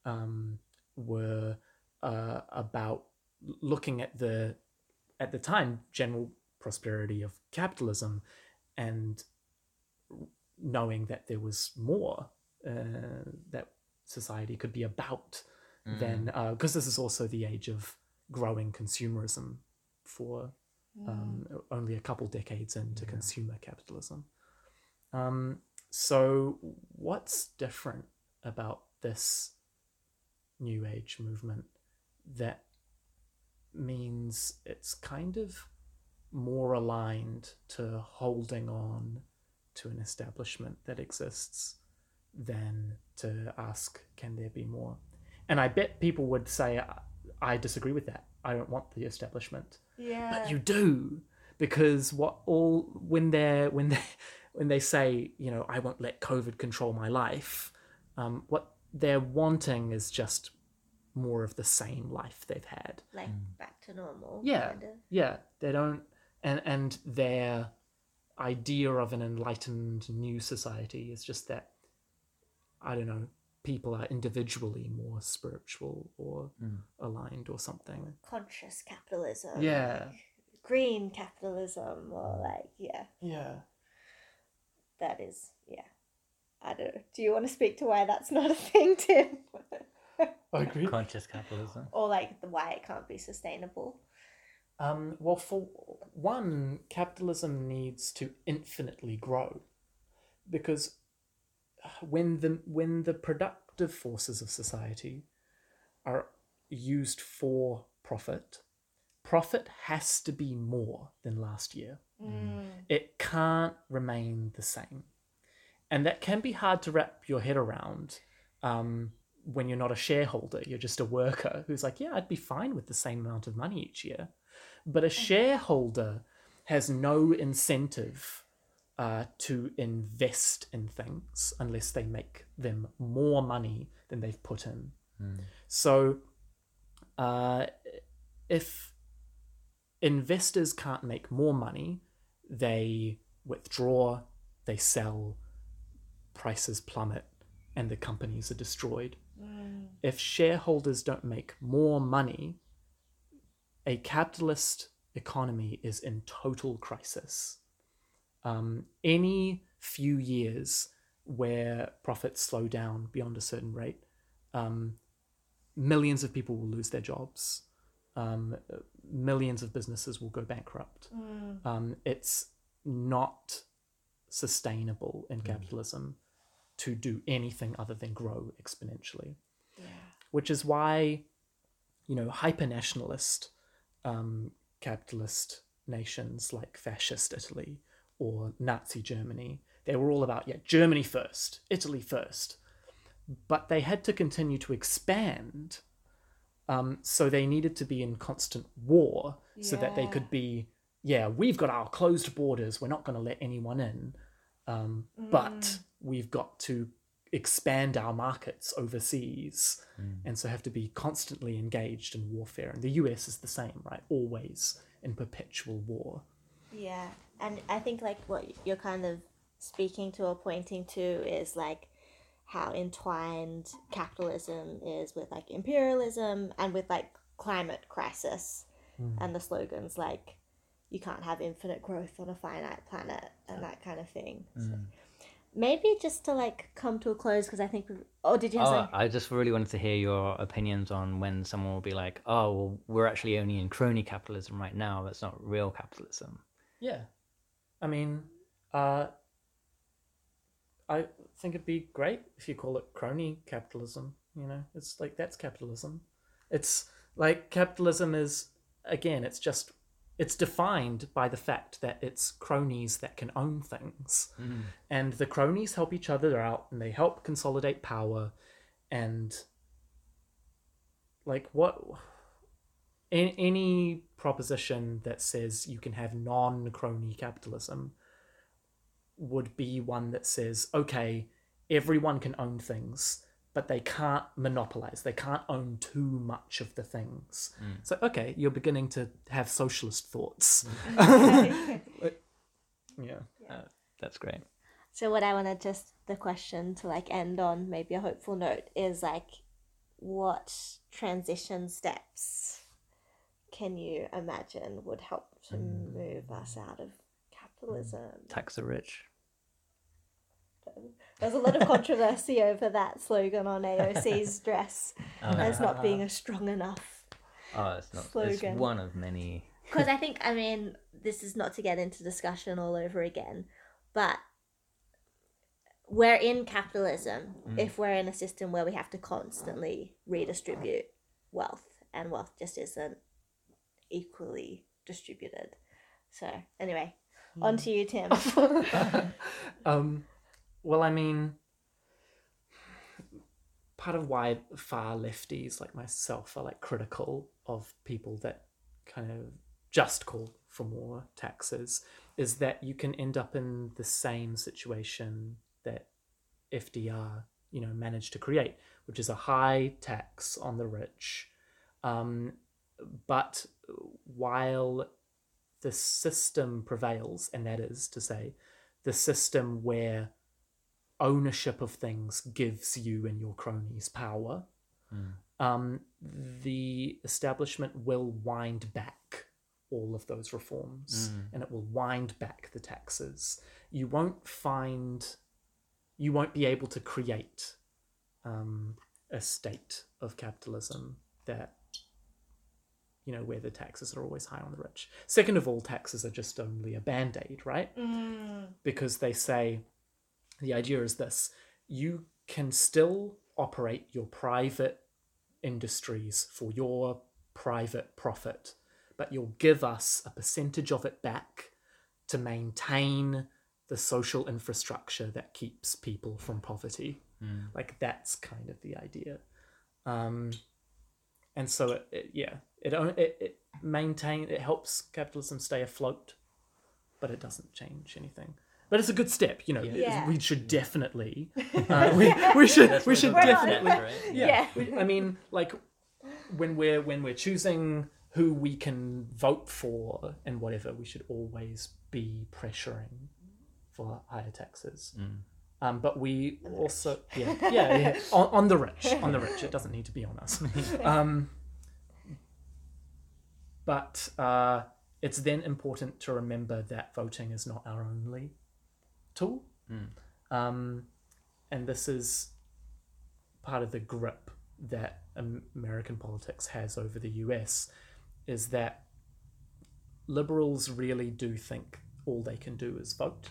um, were uh, about looking at the at the time general prosperity of capitalism and knowing that there was more uh, that society could be about than because this is also the age of growing consumerism for um, only a couple decades into consumer capitalism. Um, so, what's different about this new age movement that means it's kind of more aligned to holding on to an establishment that exists than to ask, can there be more? And I bet people would say, I- disagree with that. I don't want the establishment Yeah. but you do because what all when they're when they when they say you know i won't let covid control my life um, what they're wanting is just more of the same life they've had like back to normal. yeah kinda. yeah they don't and and their idea of an enlightened new society is just that i don't know people are individually more spiritual or mm. aligned or something Conscious capitalism. yeah Green capitalism, or like yeah. yeah that is yeah i don't know. Do you want to speak to why that's not a thing tim? I agree. Conscious capitalism. or like the why it can't be sustainable? Um, well, for one, capitalism needs to infinitely grow, because when the when the productive forces of society are used for profit, profit has to be more than last year. It can't remain the same, and that can be hard to wrap your head around. Um, when you're not a shareholder, you're just a worker who's like, yeah, I'd be fine with the same amount of money each year. But a shareholder has no incentive uh, to invest in things unless they make them more money than they've put in. So, uh, if investors can't make more money, they withdraw, they sell, prices plummet, and the companies are destroyed. If shareholders don't make more money, a capitalist economy is in total crisis. Um, any few years where profits slow down beyond a certain rate, um, millions of people will lose their jobs. Um, millions of businesses will go bankrupt. Um, it's not sustainable in capitalism to do anything other than grow exponentially. Which is why you know hyper nationalist um, capitalist nations like fascist Italy or Nazi Germany they were all about yeah Germany first Italy first. But they had to continue to expand um, so they needed to be in constant war so that they could be yeah we've got our closed borders we're not going to let anyone in. Um, but we've got to expand our markets overseas. Hmm. And so have to be constantly engaged in warfare. And the US is the same right? Always in perpetual war. Yeah, and I think like what you're kind of speaking to or pointing to is like how entwined capitalism is with like imperialism and with like climate crisis hmm. and the slogans like you can't have infinite growth on a finite planet and that kind of thing. So maybe just to like come to a close because I think oh did you have Oh, something? I just really wanted to hear your opinions on when someone will be like, "Oh, well, we're actually only in crony capitalism right now. That's not real capitalism." Yeah. I mean, uh, I think it'd be great if you call it crony capitalism. You know, it's like that's capitalism. It's like capitalism is, again, it's just, it's defined by the fact that it's cronies that can own things. Hmm. And the cronies help each other out and they help consolidate power. And, like, what a- any proposition that says you can have non-crony capitalism would be one that says okay everyone can own things but they can't monopolize. They can't own too much of the things. Mm. So okay you're beginning to have socialist thoughts. Mm. Yeah. Uh, that's great. So what I want to just the question to like end on maybe a hopeful note is like what transition steps can you imagine would help to mm. move us out of capitalism? Tax the rich. There's a lot of controversy over that slogan on AOC's dress as not being a strong enough. Oh, it's not. Slogan. It's one of many. Because I think, I mean, this is not to get into discussion all over again, but we're in capitalism if we're in a system where we have to constantly redistribute wealth, and wealth just isn't equally distributed. So, anyway, on to you, Tim. um well i mean part of why far lefties like myself are like critical of people that kind of just call for more taxes is that you can end up in the same situation that FDR you know managed to create which is a high tax on the rich. Um, but while the system prevails and that is to say the system where ownership of things gives you and your cronies power, um, the establishment will wind back all of those reforms and it will wind back the taxes. You won't find, you won't be able to create um, a state of capitalism that you know, where the taxes are always high on the rich. Second of all, taxes are just only a band aid, right? Because they say the idea is this you can still operate your private industries for your private profit, but you'll give us a percentage of it back to maintain the social infrastructure that keeps people from poverty. Like that's kind of the idea. Um, and so it, it yeah it, o- it it maintain it helps capitalism stay afloat but it doesn't change anything but it's a good step you know Yeah. we should definitely uh, we, we should we should definitely right? yeah, Yeah. we- i mean like when we're when we're choosing who we can vote for and whatever we should always be pressuring for higher taxes. Um, but we also yeah yeah, yeah. On, on the rich on the rich. It doesn't need to be on us. Um, but uh, it's then important to remember that voting is not our only tool um, and this is part of the grip that American politics has over the US is that liberals really do think all they can do is vote.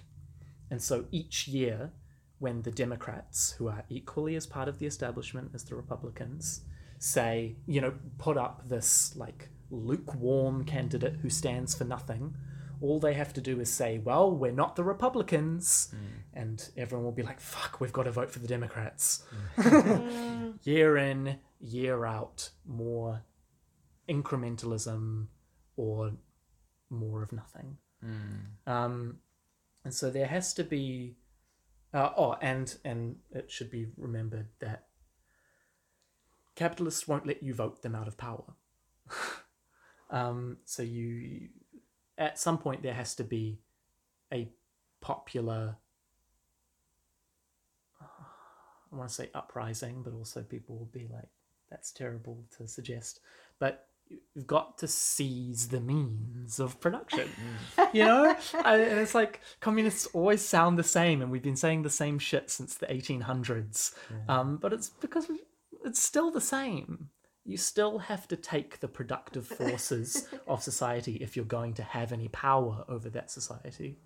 And so each year, when the Democrats, who are equally as part of the establishment as the Republicans, say, you know, put up this like lukewarm candidate who stands for nothing, all they have to do is say, well, we're not the Republicans. And everyone will be like, fuck, we've got to vote for the Democrats. year in, year out, more incrementalism or more of nothing. Um, and so there has to be Uh, oh, and and it should be remembered that capitalists won't let you vote them out of power. um, so you, at some point, there has to be a popular. I want to say uprising, but also people will be like, "That's terrible to suggest." But you've got to seize the means of production. you know, I, and it's like communists always sound the same, and we've been saying the same shit since the 1800s. Um, but it's because it's still the same. You still have to take the productive forces of society if you're going to have any power over that society.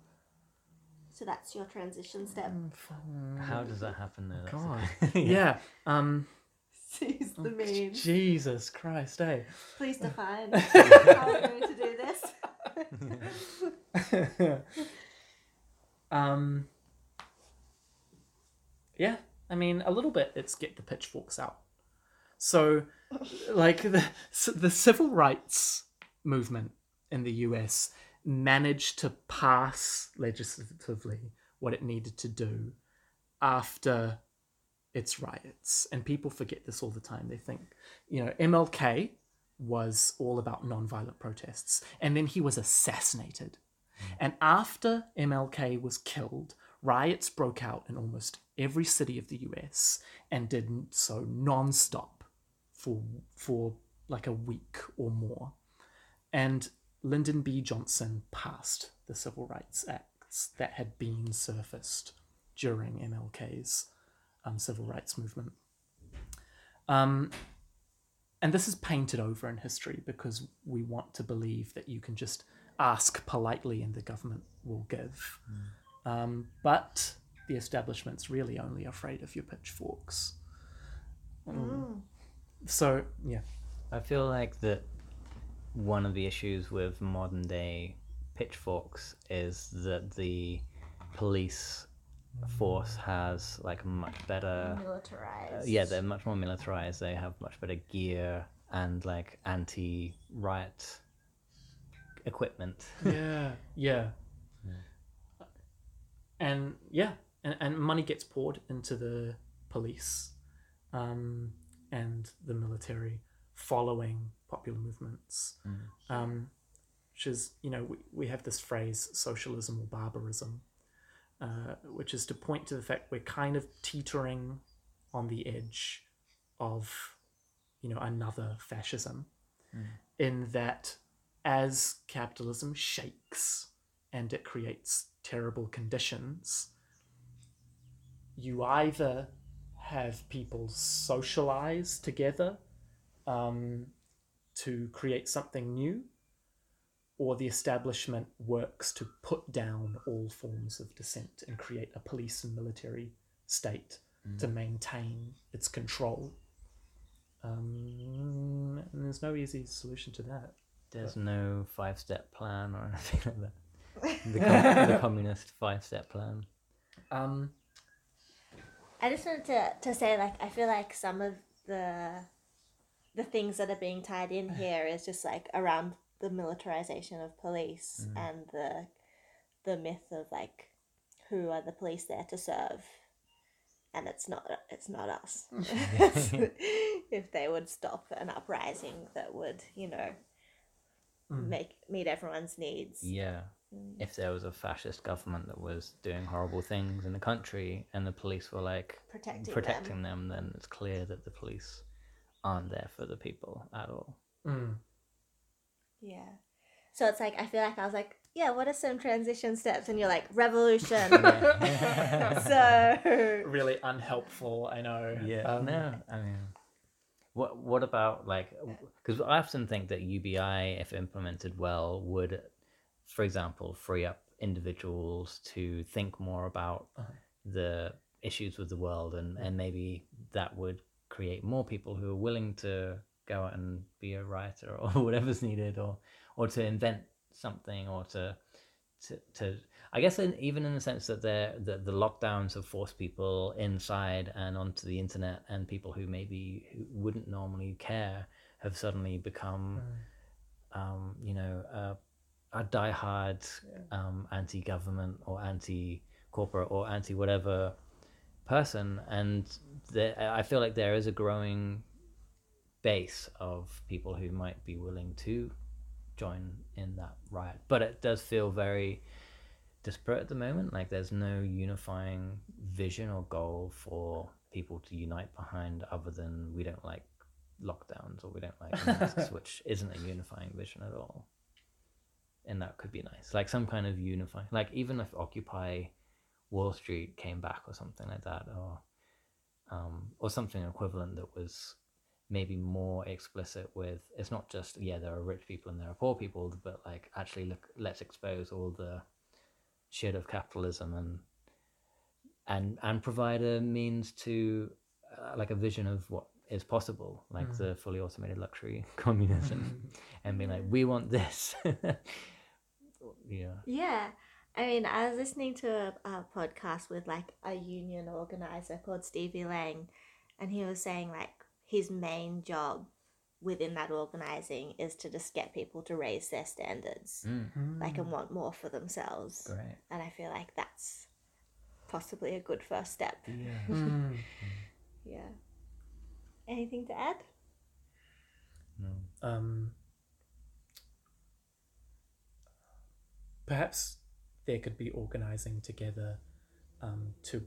So that's your transition step. How does that happen though? That's- God, yeah. Um, Seize the means. Jesus Christ, eh? Please define how we're going to do this. um, yeah, I mean, a little bit. It's get the pitchforks out. So, like the the civil rights movement in the U.S. managed to pass legislatively what it needed to do after its riots, and people forget this all the time. They think, you know, MLK was all about nonviolent protests, and then he was assassinated. Hmm. And after MLK was killed, riots broke out in almost every city of the US and did so non-stop for for like a week or more. And Lyndon B. Johnson passed the Civil Rights Acts that had been surfaced during MLK's um, civil rights movement. Um, and this is painted over in history because we want to believe that you can just ask politely and the government will give. Um, but the establishment's really only afraid of your pitchforks. Um, So, yeah. I feel like that one of the issues with modern day pitchforks is that the police force has like much better Militarized. uh, yeah they're much more militarized they have much better gear and like anti riot equipment yeah, yeah. And yeah, and, and money gets poured into the police um, and the military following popular movements. Um, which is, you know, we, we have this phrase, socialism or barbarism, uh, which is to point to the fact we're kind of teetering on the edge of, you know, another fascism in that as capitalism shakes and it creates terrible conditions, you either have people socialize together um, to create something new, or the establishment works to put down all forms of dissent and create a police and military state to maintain its control. Um, and there's no easy solution to that. there's no five step plan or anything like that the, com- the communist five step plan Um, I just wanted to, to say like I feel like some of the the things that are being tied in here is just like around the militarization of police mm-hmm. and the the myth of like who are the police there to serve. And it's not it's not us. If they would stop an uprising that would you know mm. make meet everyone's needs. Yeah if there was a fascist government that was doing horrible things in the country and the police were like protecting, them. them, then it's clear that the police aren't there for the people at all. mm, Yeah. So it's like I feel like I was like, yeah, what are some transition steps? And you're like, revolution. so really unhelpful, I know. Yeah. Um, no, I mean, what what about like? Because I often think that UBI, if implemented well, would, for example, free up individuals to think more about the issues with the world, and and maybe that would create more people who are willing to go out and be a writer or whatever's needed, or or to invent something, or to to, to I guess in, even in the sense that the the the lockdowns have forced people inside and onto the internet, and people who maybe who wouldn't normally care have suddenly become, um, you know, a, a diehard um, anti-government or anti corporate or anti whatever person, and there, I feel like there is a growing base of people who might be willing to join in that riot, but it does feel very disparate at the moment. Like there's no unifying vision or goal for people to unite behind, other than we don't like lockdowns or we don't like masks, which isn't a unifying vision at all. And that could be nice, like some kind of unifying, like even if Occupy Wall Street came back or something like that, or um, or something equivalent that was maybe more explicit with it's not just yeah there are rich people and there are poor people, but like actually look let's expose all the shit of capitalism and and and provide a means to uh, like a vision of what is possible like the fully automated luxury communism and being like we want this yeah Yeah. I mean, I was listening to a, a podcast with like a union organizer called Stevie Lang, and he was saying like his main job within that organizing is to just get people to raise their standards, Mm, like and want more for themselves. great And I feel like that's possibly a good first step. yeah Mm. Yeah. Anything to add? no. um, perhaps there could be organizing together um, to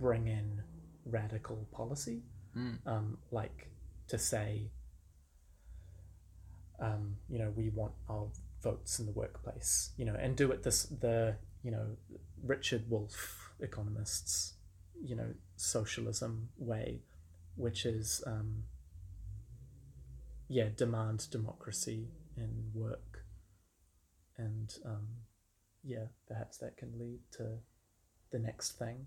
bring in radical policy, Mm. um, like to say, um, you know, we want our votes in the workplace, you know, and do it this the you know Richard Wolff economists, you know, socialism way, which is um, yeah, demand democracy in work, and um, yeah, perhaps that can lead to the next thing.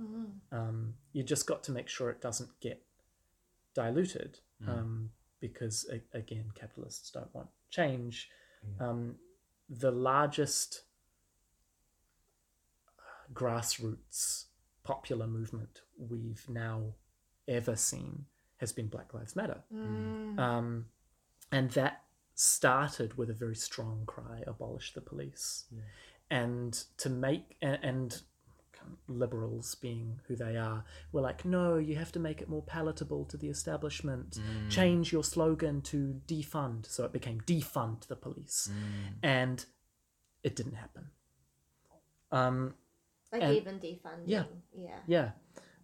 Mm-hmm. Um, you just got to make sure it doesn't get diluted, um, because a- again, capitalists don't want change. Yeah. Um, the largest uh, grassroots popular movement we've now ever seen has been Black Lives Matter. Mm. Um, and that started with a very strong cry abolish the police. Yeah. And to make, and, and liberals being who they are, were like, no, you have to make it more palatable to the establishment. Mm. Change your slogan to defund. So it became defund the police. Mm. And it didn't happen. Um, Like And- even defunding. yeah. Yeah. yeah.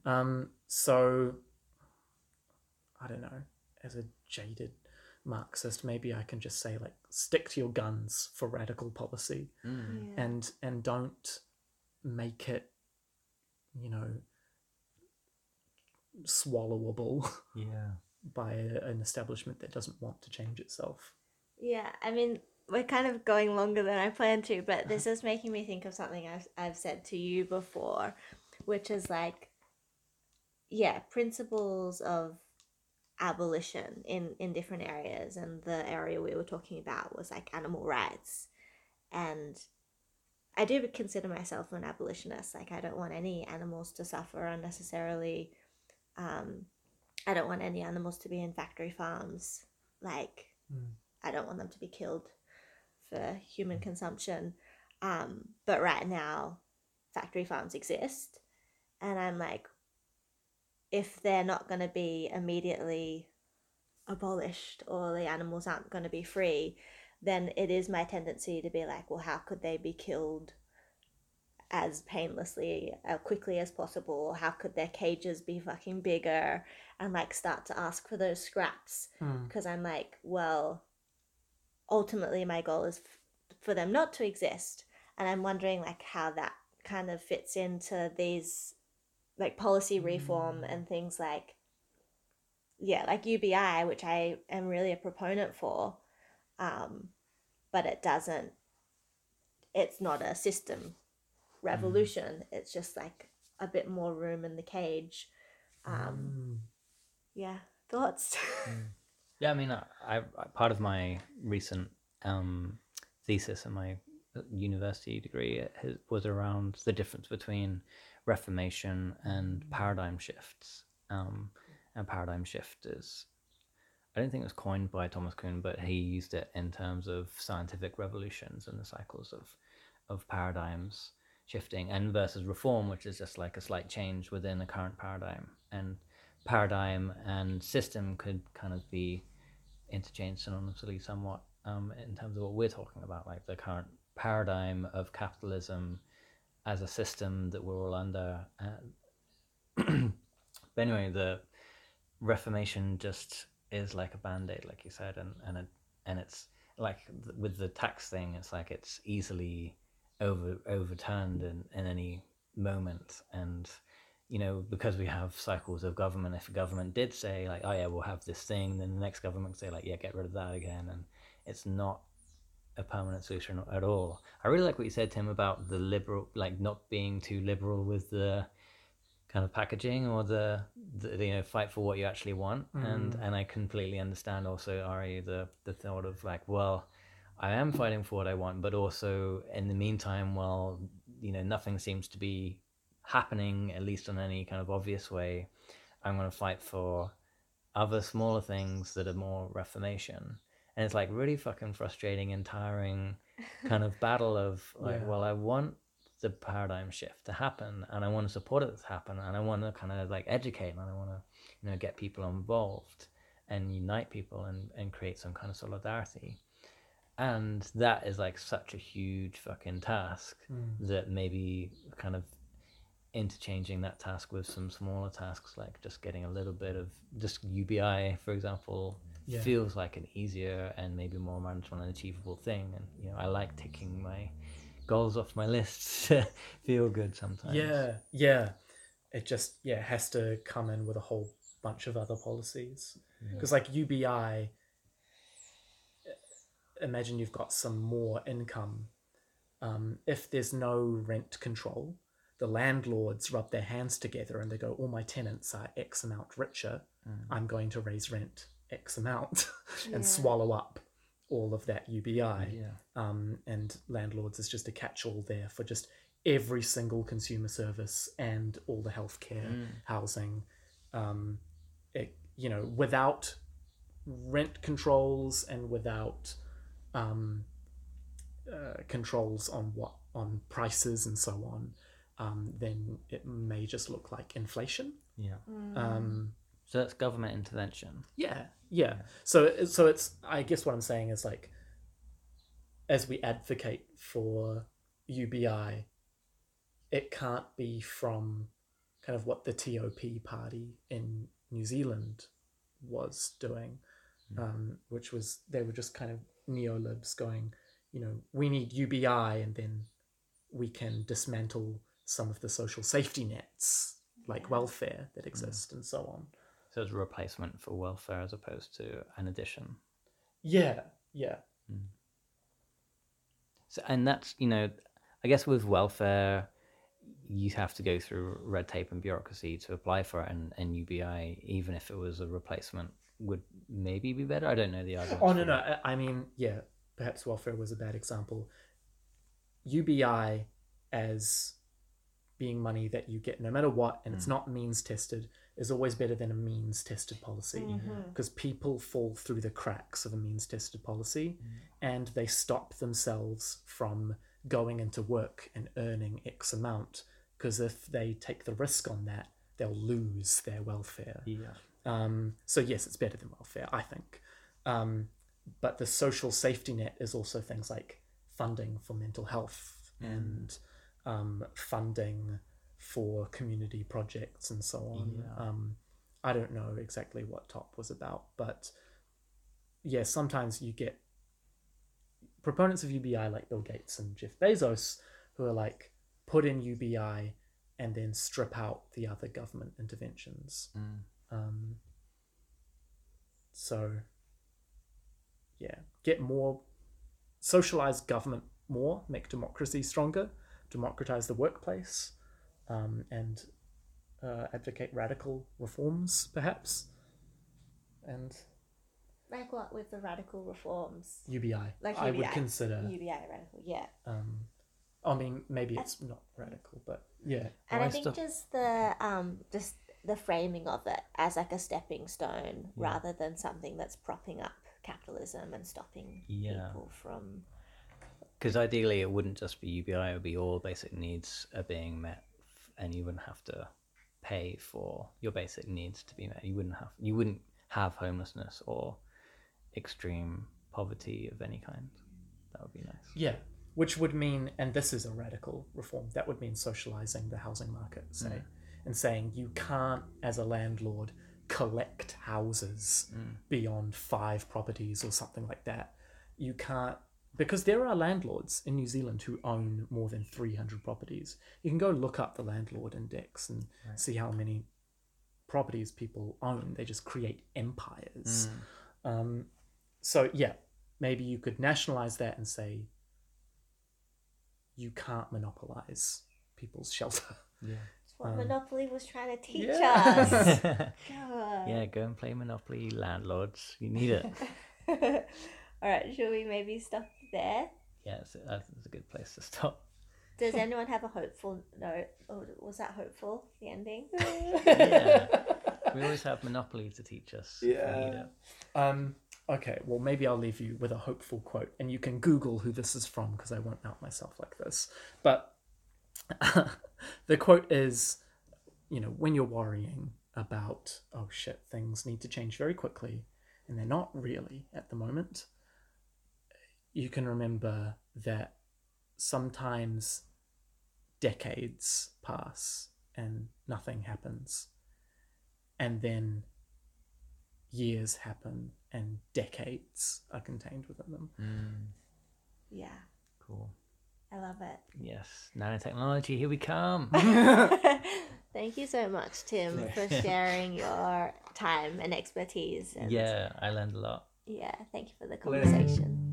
Um, so I don't know. As a jaded Marxist, maybe I can just say like stick to your guns for radical policy Mm. Yeah. and and don't make it, you know, swallowable yeah by a, an establishment that doesn't want to change itself. Yeah, I mean, we're kind of going longer than I planned to, but this is making me think of something I've, I've said to you before, which is like, yeah, principles of abolition in, in different areas. And the area we were talking about was like animal rights. And I do consider myself an abolitionist. Like, I don't want any animals to suffer unnecessarily. Um, I don't want any animals to be in factory farms. Like, Mm. I don't want them to be killed for human consumption. Um, but right now, factory farms exist. And I'm like, if they're not going to be immediately abolished or the animals aren't going to be free, then it is my tendency to be like, well, how could they be killed as painlessly, uh, quickly as possible? How could their cages be fucking bigger? And like start to ask for those scraps because I'm like, well, ultimately my goal is f- for them not to exist, and I'm wondering like how that kind of fits into these like policy reform and things like yeah, like UBI, which I am really a proponent for, um, but it doesn't. It's not a system revolution. It's just like a bit more room in the cage. Um, Mm. yeah, thoughts. Yeah, I mean, I, I I- part of my recent um, thesis and my university degree has, was around the difference between reformation and paradigm shifts. Um, and paradigm shift is, I don't think it was coined by Thomas Kuhn, but he used it in terms of scientific revolutions and the cycles of of paradigms shifting and versus reform which is just like a slight change within a current paradigm and paradigm and system could kind of be interchanged synonymously somewhat um, in terms of what we're talking about like the current paradigm of capitalism as a system that we're all under uh, but anyway the reformation just is like a band-aid like you said and and it, and it's like th- with the tax thing it's like it's easily over overturned in, in any moment. And you know because we have cycles of government if a government did say like oh yeah we'll have this thing then the next government say like yeah get rid of that again and it's not a permanent solution at all. I really like what you said tim about the liberal like not being too liberal with the kind of packaging or the, the you know fight for what you actually want. And mm. and i completely understand also ari the the thought of like well i am fighting for what i want but also in the meantime well you know nothing seems to be happening at least in any kind of obvious way i'm going to fight for other smaller things that are more reformation and it's like really fucking frustrating and tiring kind of battle of like Yeah. well i want the paradigm shift to happen and i want to support it to happen and i want to kind of like educate and i want to you know get people involved and unite people and, and create some kind of solidarity and that is like such a huge fucking task mm. that maybe kind of interchanging that task with some smaller tasks like just getting a little bit of just ubi for example Yeah. feels like an easier and maybe more manageable and achievable thing and you know i like ticking my goals off my list to feel good sometimes Yeah, yeah. It just yeah has to come in with a whole bunch of other policies because like UBI. Imagine you've got some more income. Um, if there's no rent control, the landlords rub their hands together and they go, "All my tenants are X amount richer. I'm going to raise rent X amount and Yeah. swallow up all of that UBI." yeah um, and landlords is just a catch-all there for just every single consumer service and all the healthcare, housing. Um, it, you know, without rent controls and without um, uh, controls on what on prices and so on, um, then it may just look like inflation. yeah Um, so that's government intervention yeah, yeah. So so it's I guess what I'm saying is like as we advocate for UBI, it can't be from kind of what the TOP party in New Zealand was doing, um, which was they were just kind of neolibs going, you know, we need UBI and then we can dismantle some of the social safety nets like welfare that exist and so on. So it's a replacement for welfare as opposed to an addition Yeah, yeah. Mm. So, and that's you know, I guess with welfare, you have to go through red tape and bureaucracy to apply for it, and, and UBI, even if it was a replacement, would maybe be better. I don't know the argument. Oh no, no. I- I mean, yeah. Perhaps welfare was a bad example. UBI as being money that you get no matter what, and it's mm. not means tested, is always better than a means tested policy because people fall through the cracks of a means tested policy, and they stop themselves from going into work and earning X amount because if they take the risk on that, they'll lose their welfare. Yeah. Um, so yes, it's better than welfare, I think. Um, but the social safety net is also things like funding for mental health and um, funding for community projects and so on. Yeah. Um, I don't know exactly what Top was about, but yeah, sometimes you get proponents of UBI like Bill Gates and Jeff Bezos who are like put in UBI and then strip out the other government interventions. Mm. Um, so, yeah, get more, socialize government more, make democracy stronger, democratize the workplace, um, and uh, advocate radical reforms, perhaps. And Like what with the radical reforms? UBI, Like UBI. I would consider. UBI radical, yeah. Um, I mean, maybe it's not radical, but yeah. And Why I think stop- just the um just the framing of it as like a stepping stone rather than something that's propping up capitalism and stopping Yeah. people from because ideally it wouldn't just be UBI; it would be all basic needs are being met, f- and you wouldn't have to pay for your basic needs to be met. You wouldn't have you wouldn't have homelessness or extreme poverty of any kind. That would be nice. Yeah, which would mean, and this is a radical reform, that would mean socializing the housing market, say, mm. and saying you can't, as a landlord, collect houses mm. beyond five properties or something like that. You can't, because there are landlords in New Zealand who own more than 300 properties. You can go look up the landlord index and see how many properties people own. They just create empires. Um, so, yeah, maybe you could nationalize that and say you can't monopolize people's shelter. Yeah. That's what Um, Monopoly was trying to teach Yeah. us. yeah, go and play Monopoly, landlords. You need it. All right, should we maybe stop there? yeah, it's, that's it's a good place to stop. Does anyone have a hopeful note? Or was that hopeful, the ending? Yeah. We always have Monopoly to teach us. if we need Yeah. Um, okay, well, maybe I'll leave you with a hopeful quote, and you can Google who this is from because I won't out myself like this. But the quote is you know, when you're worrying about, oh shit, things need to change very quickly, and they're not really at the moment, you can remember that sometimes decades pass and nothing happens. And then years happen and decades are contained within them. Mm. yeah, Cool. I love it. Yes. Nanotechnology, here we come. Thank you so much, Tim, for sharing your time and expertise. And yeah, I learned a lot. yeah, thank you for the conversation.